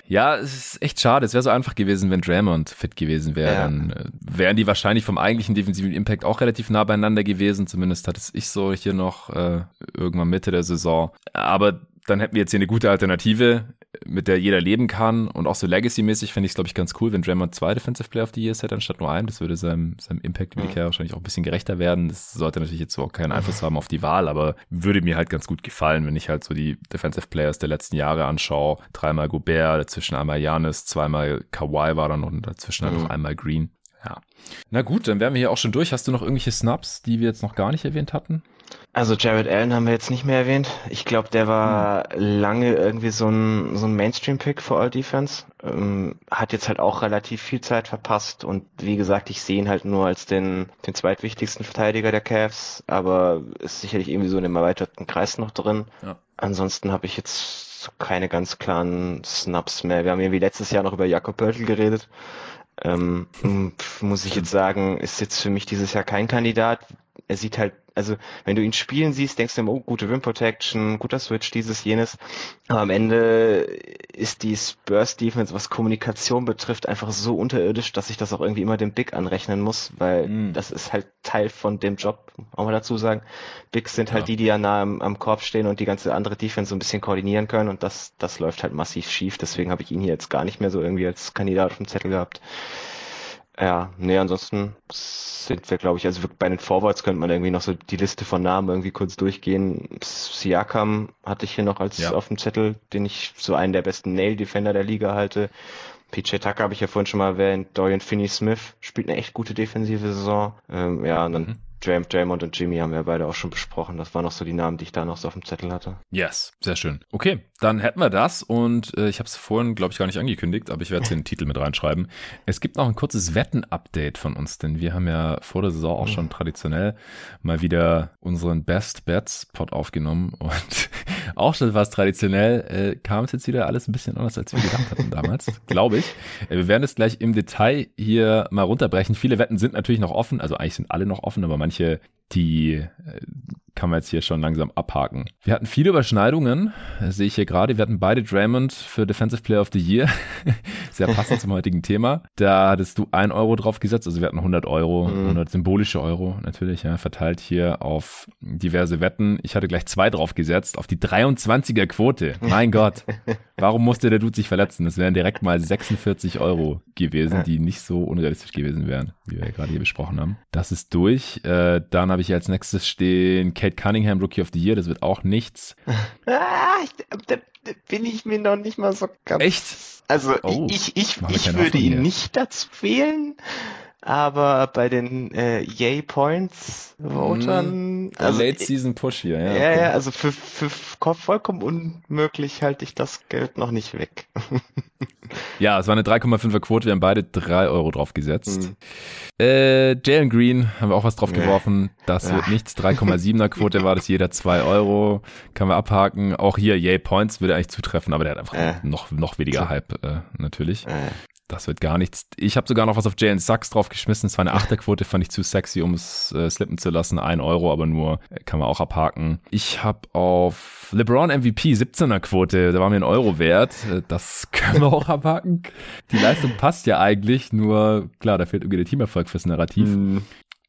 Ja, es ist echt schade. Es wäre so einfach gewesen, wenn Draymond fit gewesen wäre. Dann äh, wären die wahrscheinlich vom eigentlichen defensiven Impact auch relativ nah beieinander gewesen. Zumindest hatte es ich so hier noch äh, irgendwann Mitte der Saison. Aber dann hätten wir jetzt hier eine gute Alternative mit der jeder leben kann und auch so Legacy-mäßig fände ich es, glaube ich, ganz cool, wenn Draymond zwei Defensive Player of the Year hätte anstatt nur einen. Das würde seinem, seinem Impact über die Karriere wahrscheinlich auch ein bisschen gerechter werden. Das sollte natürlich jetzt so auch keinen Einfluss haben auf die Wahl, aber würde mir halt ganz gut gefallen, wenn ich halt so die Defensive Players der letzten Jahre anschaue. Dreimal Gobert, dazwischen einmal Janis, zweimal Kawhi war dann und dazwischen mhm. halt noch einmal Green. Ja. Na gut, dann wären wir hier auch schon durch. Hast du noch irgendwelche Snaps, die wir jetzt noch gar nicht erwähnt hatten? Also Jared Allen haben wir jetzt nicht mehr erwähnt. Ich glaube, der war hm. lange irgendwie so ein, so ein Mainstream-Pick für All Defense. Ähm, hat jetzt halt auch relativ viel Zeit verpasst und wie gesagt, ich sehe ihn halt nur als den, den zweitwichtigsten Verteidiger der Cavs, aber ist sicherlich irgendwie so in dem erweiterten Kreis noch drin. Ja. Ansonsten habe ich jetzt keine ganz klaren Snaps mehr. Wir haben irgendwie letztes Jahr noch über Jakob Pörtl geredet. Ähm, muss ich jetzt sagen, ist jetzt für mich dieses Jahr kein Kandidat. Er sieht halt also wenn du ihn spielen siehst, denkst du immer, oh, gute Rim Protection, guter Switch, dieses, jenes. Aber am Ende ist die Spurs Defense, was Kommunikation betrifft, einfach so unterirdisch, dass ich das auch irgendwie immer dem Big anrechnen muss, weil mm. das ist halt Teil von dem Job, auch mal dazu sagen. Bigs sind halt ja. die, die ja nah am, am Korb stehen und die ganze andere Defense so ein bisschen koordinieren können und das, das läuft halt massiv schief. Deswegen habe ich ihn hier jetzt gar nicht mehr so irgendwie als Kandidat auf dem Zettel gehabt. Ja, nee, ansonsten sind wir, glaube ich, also bei den Forwards könnte man irgendwie noch so die Liste von Namen irgendwie kurz durchgehen. Siakam hatte ich hier noch als ja. auf dem Zettel, den ich so einen der besten Nail-Defender der Liga halte. PJ Tucker habe ich ja vorhin schon mal erwähnt. Dorian Finney-Smith spielt eine echt gute defensive Saison. Ähm, ja, und dann mhm. Jam, Draymond und Jimmy haben wir beide auch schon besprochen. Das waren noch so die Namen, die ich da noch so auf dem Zettel hatte. Yes, sehr schön. Okay, dann hätten wir das und äh, ich habe es vorhin, glaube ich, gar nicht angekündigt, aber ich werde den Titel mit reinschreiben. Es gibt noch ein kurzes Wetten-Update von uns, denn wir haben ja vor der Saison auch schon traditionell mal wieder unseren Best Bets Pod aufgenommen und auch schon was traditionell äh, kam es jetzt wieder alles ein bisschen anders, als wir gedacht hatten damals, glaube ich. Äh, wir werden es gleich im Detail hier mal runterbrechen. Viele Wetten sind natürlich noch offen, also eigentlich sind alle noch offen, aber manche, die äh, kann man jetzt hier schon langsam abhaken. Wir hatten viele Überschneidungen, sehe ich hier gerade. Wir hatten beide Draymond für Defensive Player of the Year. Sehr passend zum heutigen Thema. Da hattest du ein Euro drauf gesetzt, also wir hatten 100 Euro, mhm. 100 symbolische Euro natürlich, ja, verteilt hier auf diverse Wetten. Ich hatte gleich zwei drauf gesetzt, auf die 23er Quote. Mein Gott. Warum musste der Dude sich verletzen? Das wären direkt mal 46 Euro gewesen, die nicht so unrealistisch gewesen wären, wie wir ja gerade hier besprochen haben. Das ist durch. Äh, dann habe ich als nächstes stehen Kate Cunningham Rookie of the Year. Das wird auch nichts. ah, da, da bin ich mir noch nicht mal so ganz. Echt? Also oh, ich, ich, ich würde ihn hier. nicht dazu wählen aber bei den äh, Yay Points Votern. Mm, also, Late Season Push hier, ja. Ja, okay. ja, also für, für vollkommen unmöglich halte ich das Geld noch nicht weg. ja, es war eine 3,5er Quote, wir haben beide 3 Euro drauf gesetzt. Mhm. Äh, Jalen Green haben wir auch was drauf ja. geworfen. Das ja. wird nichts. 3,7er Quote war das jeder 2 Euro. Kann man abhaken. Auch hier Yay Points würde eigentlich zutreffen, aber der hat einfach äh. noch, noch weniger Hype, äh, natürlich. Äh das wird gar nichts. Ich habe sogar noch was auf Jalen Sachs draufgeschmissen. Es war eine Achterquote, fand ich zu sexy, um es äh, slippen zu lassen. Ein Euro, aber nur äh, kann man auch abhaken. Ich habe auf LeBron MVP 17er Quote, da war mir ein Euro wert. Äh, das können wir auch abhaken. Die Leistung passt ja eigentlich, nur klar, da fehlt irgendwie der Teamerfolg fürs Narrativ. Mm.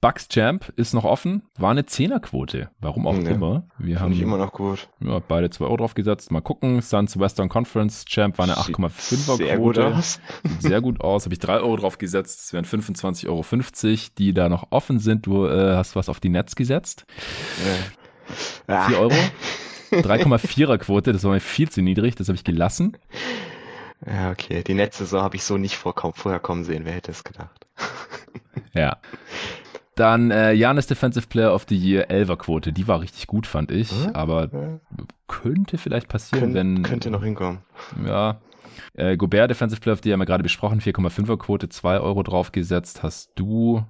Bucks Champ ist noch offen, war eine Zehnerquote. Warum auch ja, immer. Wir haben immer noch gut. Ja, beide zwei Euro drauf gesetzt. Mal gucken. Suns Western Conference Champ war eine 8,5er Quote. Sehr gut aus. Sieht sehr gut aus. Habe ich drei Euro drauf gesetzt. Das wären 25,50 Euro, die da noch offen sind. Du äh, hast was auf die Netz gesetzt. Ja. 4 Euro. 3,4er Quote, das war mir viel zu niedrig, das habe ich gelassen. Ja, okay. Die Netzsaison habe ich so nicht vorher kommen sehen, wer hätte es gedacht. Ja. Dann äh, Janis Defensive Player of the Year, 11er Quote. Die war richtig gut, fand ich. Hm? Aber hm? könnte vielleicht passieren, Kön wenn. Könnte noch hinkommen. Ja. Äh, Gobert Defensive Player of the Year haben wir gerade besprochen. 4,5er Quote, 2 Euro draufgesetzt. Hast du.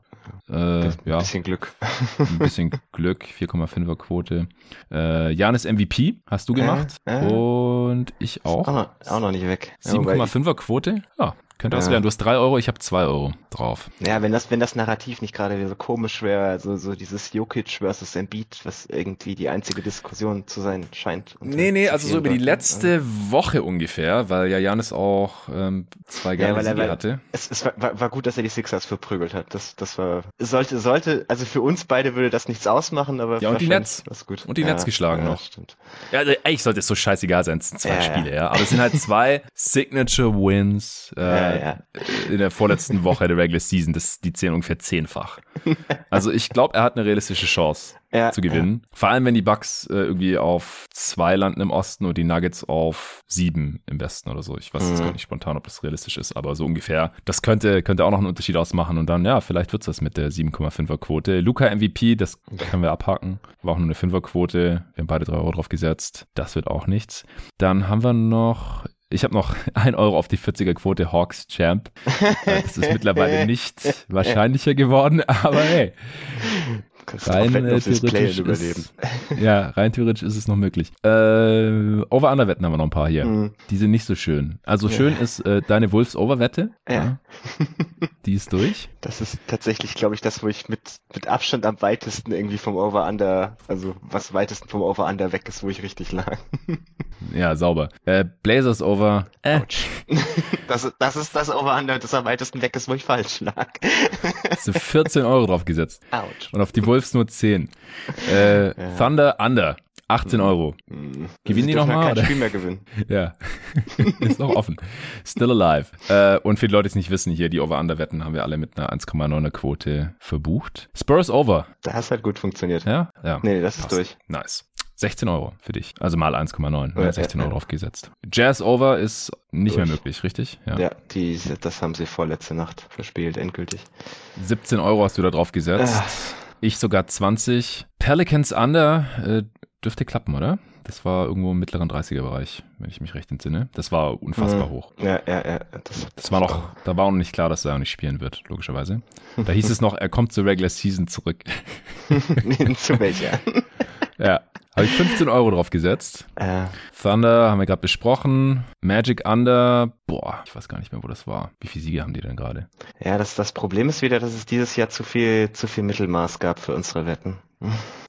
Äh, ja. Ein bisschen Glück. ein bisschen Glück, 4,5er Quote. Äh, Janis MVP hast du gemacht. Äh, Und ich auch. Auch noch, auch noch nicht weg. 7,5er Quote. Ja, könnte ja. werden. Du hast drei Euro, ich habe zwei Euro drauf. Ja, wenn das, wenn das Narrativ nicht gerade so komisch wäre, also so dieses Jokic versus Embiid, was irgendwie die einzige Diskussion zu sein scheint. Nee, nee, also so über die letzte Woche ungefähr, weil ja Janis auch ähm, zwei geile ja, Siege hatte. Es, es war, war, gut, dass er die Sixers verprügelt hat. Das, das war, sollte, sollte, also für uns beide würde das nichts ausmachen, aber ja und die Netz, was gut. Und die ja, Netz geschlagen ja, noch. Stimmt. Ja, also eigentlich sollte es so scheißegal sein, es sind zwei Spiele, ja. Aber es sind halt zwei Signature Wins. Äh, ja, in der vorletzten Woche der Regular Season. Das, die zählen ungefähr zehnfach. Also ich glaube, er hat eine realistische Chance ja, zu gewinnen. Vor allem, wenn die Bucks äh, irgendwie auf zwei landen im Osten und die Nuggets auf sieben im Westen oder so. Ich weiß mhm. jetzt gar nicht spontan, ob das realistisch ist, aber so ungefähr. Das könnte, könnte auch noch einen Unterschied ausmachen. Und dann, ja, vielleicht wird's das mit der 7,5er Quote. Luca MVP, das können wir abhaken. War auch nur eine 5er Quote. Wir haben beide drei Euro drauf gesetzt. Das wird auch nichts. Dann haben wir noch ich habe noch ein Euro auf die 40er Quote Hawks Champ. Das ist mittlerweile nicht wahrscheinlicher geworden, aber hey. Rein äh, theoretisch ist, ja, rein theoretisch ist es noch möglich. Äh, Over-Under-Wetten haben wir noch ein paar hier. Mhm. Die sind nicht so schön. Also ja. schön ist äh, deine Wolves-Over-Wette. Ja. ja. Die ist durch. Das ist tatsächlich, glaube ich, das, wo ich mit, mit Abstand am weitesten irgendwie vom Over-Under, also was weitesten vom Over-Under weg ist, wo ich richtig lag. Ja, sauber. Äh, Blazers over. Äh. Ouch. Das, das ist das Over-Under, das am weitesten weg ist, wo ich falsch lag. Hast du 14 Euro drauf gesetzt. Ouch. Und auf die Wolves nur 10. Äh, ja. Thunder under. 18 Euro. Mhm. Gewinnen die nochmal? Kein Spiel mehr gewinnen. ja. ist noch offen. Still alive. Äh, und für die Leute, die es nicht wissen, hier die Over-Under-Wetten haben wir alle mit einer 1,9er Quote verbucht. Spurs over. Das hat halt gut funktioniert. Ja? Ja. Nee, das ist Passt. durch. Nice. 16 Euro für dich. Also mal 1,9. Ja, 16 ja, Euro aufgesetzt. Jazz Over ist nicht Durch. mehr möglich, richtig? Ja, ja die, das haben sie vorletzte Nacht verspielt, endgültig. 17 Euro hast du da drauf gesetzt. Ich sogar 20. Pelicans Under äh, dürfte klappen, oder? Das war irgendwo im mittleren 30er-Bereich, wenn ich mich recht entsinne. Das war unfassbar Mhm. hoch. Ja, ja, ja. Das, das war noch, da war noch nicht klar, dass er auch nicht spielen wird, logischerweise. Da hieß es noch, er kommt zur Regular Season zurück. Zu welcher? ja. Habe ich 15 Euro drauf gesetzt. Äh, Thunder haben wir gerade besprochen. Magic Under, boah, ich weiß gar nicht mehr, wo das war. Wie viele Siege haben die denn gerade? ja, das, das Problem ist wieder, dass es dieses Jahr zu viel, zu viel Mittelmaß gab für unsere Wetten.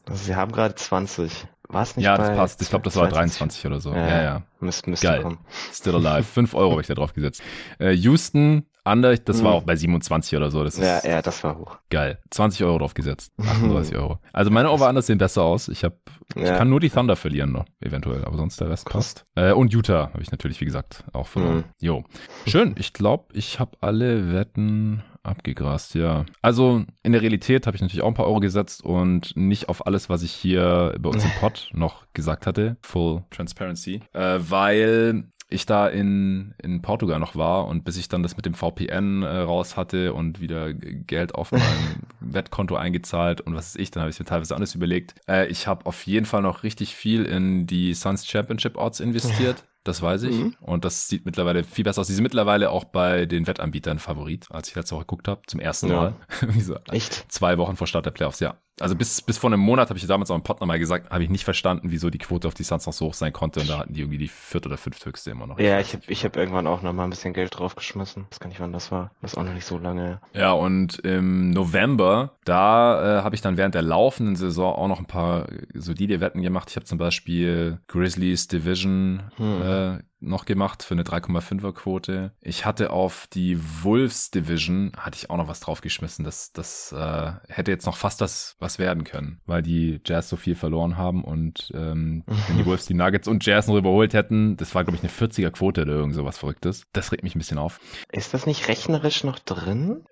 Also sie haben gerade 20. War es nicht Ja, das passt. Ich glaube, das war 22? 23 oder so. Ja, Ja, ja. Müsste, Geil. kommen. Still alive. 5 Euro habe ich da drauf gesetzt. Äh, Houston Under, das war Mhm. auch bei 27 oder so. Das ist Ja, ja, das war hoch. geil. 20 Euro drauf gesetzt. 38 Euro. Also meine Over-Unders sehen besser aus. Ich habe Ich Ja. kann nur die Thunder verlieren noch, eventuell, aber sonst der Rest passt. Äh, und Utah habe ich natürlich, wie gesagt, auch verloren. Mhm. Jo. Schön. Ich glaube, ich habe alle Wetten abgegrast, ja. Also in der Realität habe ich natürlich auch ein paar Euro gesetzt und nicht auf alles, was ich hier bei uns im Pod noch gesagt hatte. Full Transparency. Äh, weil ich da in, in Portugal noch war und bis ich dann das mit dem VPN äh, raus hatte und wieder Geld auf mein Wettkonto eingezahlt und was weiß ich, dann habe ich mir teilweise alles überlegt. Äh, ich habe auf jeden Fall noch richtig viel in die Suns Championship Odds investiert. Das weiß ich. Mhm. Und das sieht mittlerweile viel besser aus. Die sind mittlerweile auch bei den Wettanbietern Favorit, als ich letzte Woche geguckt habe, zum ersten Ja. Mal. So, Echt? zwei Wochen vor Start der Playoffs, ja. Also bis, bis vor einem Monat habe ich damals auch im Pod nochmal gesagt, habe ich nicht verstanden, wieso die Quote auf die Suns noch so hoch sein konnte. Und da hatten die irgendwie die vierte oder fünfthöchste immer noch. Ja, ich habe ich hab irgendwann auch noch mal ein bisschen Geld draufgeschmissen. Das kann nicht wann das war. Das ist auch noch nicht so lange. Ja, und im November, da äh, habe ich dann während der laufenden Saison auch noch ein paar solide Wetten gemacht. Ich habe zum Beispiel Grizzlies Division Hm. äh, noch gemacht für eine 3,5er Quote. Ich hatte auf die Wolves Division, hatte ich auch noch was draufgeschmissen. Das, das äh, hätte jetzt noch fast das was werden können, weil die Jazz so viel verloren haben und ähm, wenn die Wolves die Nuggets und Jazz noch überholt hätten, das war glaube ich eine 40er Quote oder irgend sowas Verrücktes. Das regt mich ein bisschen auf. Ist das nicht rechnerisch noch drin?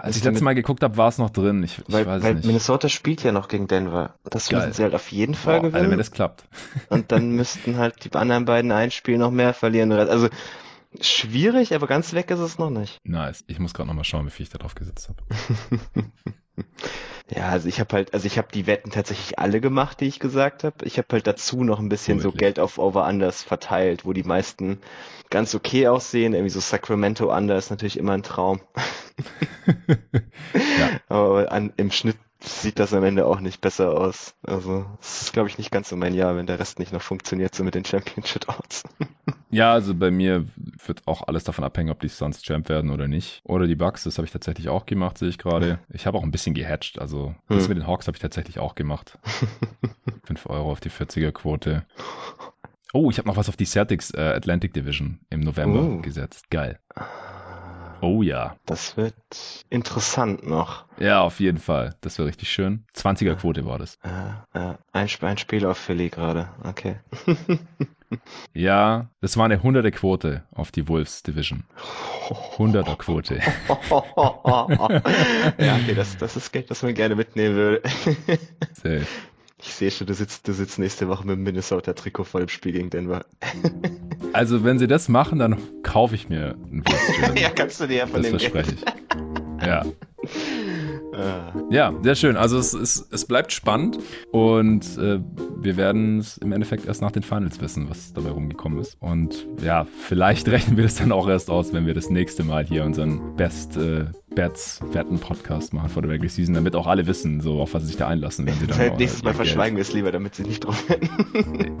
Als ich damit- letztes Mal geguckt habe, war es noch drin. Ich, ich Weil, weiß weil nicht. Minnesota spielt ja noch gegen Denver. Das Geil. müssen sie halt auf jeden Boah, Fall Alter, wenn gewinnen. das klappt. und dann müssten halt die anderen beiden ein Spiel noch mehr verlieren. Also schwierig, aber ganz weg ist es noch nicht. Nice. Ich muss gerade nochmal schauen, wie viel ich da drauf gesetzt habe. Ja, also ich habe halt, also ich habe die Wetten tatsächlich alle gemacht, die ich gesagt habe. Ich habe halt dazu noch ein bisschen Oh, so? Geld auf Over-Unders verteilt, wo die meisten ganz okay aussehen. Irgendwie so Sacramento Under ist natürlich immer ein Traum. Ja. Aber an, im Schnitt sieht das am Ende auch nicht besser aus. Also es ist, glaube ich, nicht ganz so mein Jahr, wenn der Rest nicht noch funktioniert, so mit den Championship Outs. Ja, also bei mir wird auch alles davon abhängen, ob die Suns Champ werden oder nicht. Oder die Bucks, das habe ich tatsächlich auch gemacht, sehe ich gerade. Ich habe auch ein bisschen gehatcht. Also das Hm. mit den Hawks habe ich tatsächlich auch gemacht. 5 Euro auf die 40er Quote. Oh, ich habe noch was auf die Celtics äh, Atlantic Division im November Oh. gesetzt. Geil. Oh ja. Das wird interessant noch. Ja, auf jeden Fall. Das wäre richtig schön. 20er Quote war das. Äh, äh, ein, ein Spiel auf Philly gerade. Okay. Ja, das war eine 100er Quote auf die Wolves Division. 100er Quote. ja, okay, das, das ist Geld, das man gerne mitnehmen würde. Safe. Ich sehe schon, du sitzt, du sitzt nächste Woche mit dem Minnesota-Trikot vor dem Spiel gegen Denver. Also, wenn sie das machen, dann kaufe ich mir ein Wolves ja, kannst du dir ja von Das dem verspreche Geld. ich. Ja. Ah. ja, sehr schön. Also es, es, es bleibt spannend und äh, wir werden es im Endeffekt erst nach den Finals wissen, was dabei rumgekommen ist. Und ja, vielleicht rechnen wir das dann auch erst aus, wenn wir das nächste Mal hier unseren Best äh, Bets Wetten Podcast machen vor der Regular Season, damit auch alle wissen, so auf was sie sich da einlassen, wenn sie dann auch, Nächstes Mal Geld- verschweigen wir es lieber, damit sie nicht drauf werden.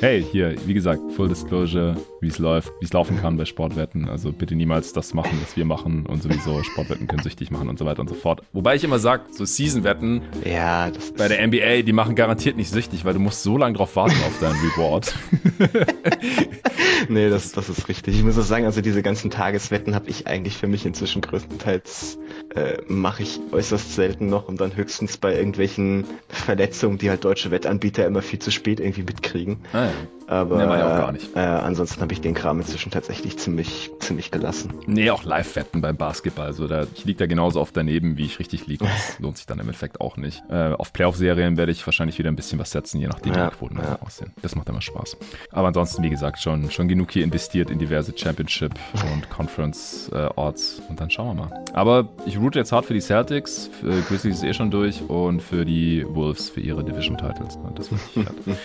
hey, hier, wie gesagt, Full Disclosure, wie es läuft, wie es laufen kann bei Sportwetten. Also bitte niemals das machen, was wir machen und sowieso Sportwetten können süchtig machen und so weiter und so fort. Wobei ich immer sage, so Season-Wetten ja, bei der NBA, die machen garantiert nicht süchtig, weil du musst so lange drauf warten auf deinen Reward. nee, das, das ist richtig. Ich muss auch sagen, also diese ganzen Tageswetten habe ich eigentlich für mich inzwischen größtenteils äh, mache ich äußerst selten noch und dann höchstens bei irgendwelchen Verletzungen, die halt deutsche Wettanbieter immer viel zu spät irgendwie mitkriegen. Ah, ja. Aber nee, auch gar nicht. Äh, ansonsten habe ich den Kram inzwischen tatsächlich ziemlich, ziemlich gelassen. Nee, auch Live-Wetten beim Basketball. Also da, ich liege da genauso oft daneben, wie ich richtig liege. Das lohnt sich dann im Endeffekt auch nicht. Äh, auf Playoff-Serien werde ich wahrscheinlich wieder ein bisschen was setzen, je nachdem, wie Ja, die Quoten ja. aussehen. Das macht immer Spaß. Aber ansonsten, wie gesagt, schon, schon genug hier investiert in diverse Championship und Conference-Orts. und dann schauen wir mal. Aber ich route jetzt hart für die Celtics. Für Grizzlies ist eh schon durch. Und für die Wolves für ihre Division-Titles. Das wird nicht fett.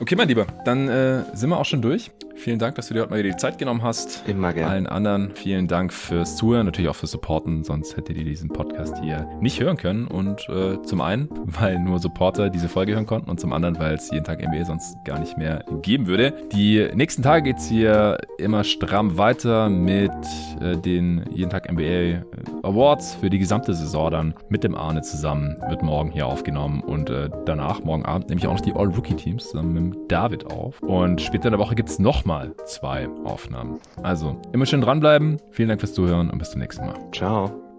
Okay, mein Lieber, dann äh, sind wir auch schon durch. Vielen Dank, dass du dir heute mal wieder die Zeit genommen hast. Immer gerne. Allen anderen vielen Dank fürs Zuhören, natürlich auch fürs Supporten, sonst hättet ihr diesen Podcast hier nicht hören können. Und äh, zum einen, weil nur Supporter diese Folge hören konnten und zum anderen, weil es jeden Tag NBA sonst gar nicht mehr geben würde. Die nächsten Tage geht's hier immer stramm weiter mit äh, den jeden Tag NBA Awards für die gesamte Saison dann mit dem Arne zusammen. Wird morgen hier aufgenommen und äh, danach, morgen Abend, nehme ich auch noch die All-Rookie-Teams zusammen mit David auf. Und später in der Woche gibt's nochmal zwei Aufnahmen. Also immer schön dranbleiben. Vielen Dank fürs Zuhören und bis zum nächsten Mal. Ciao.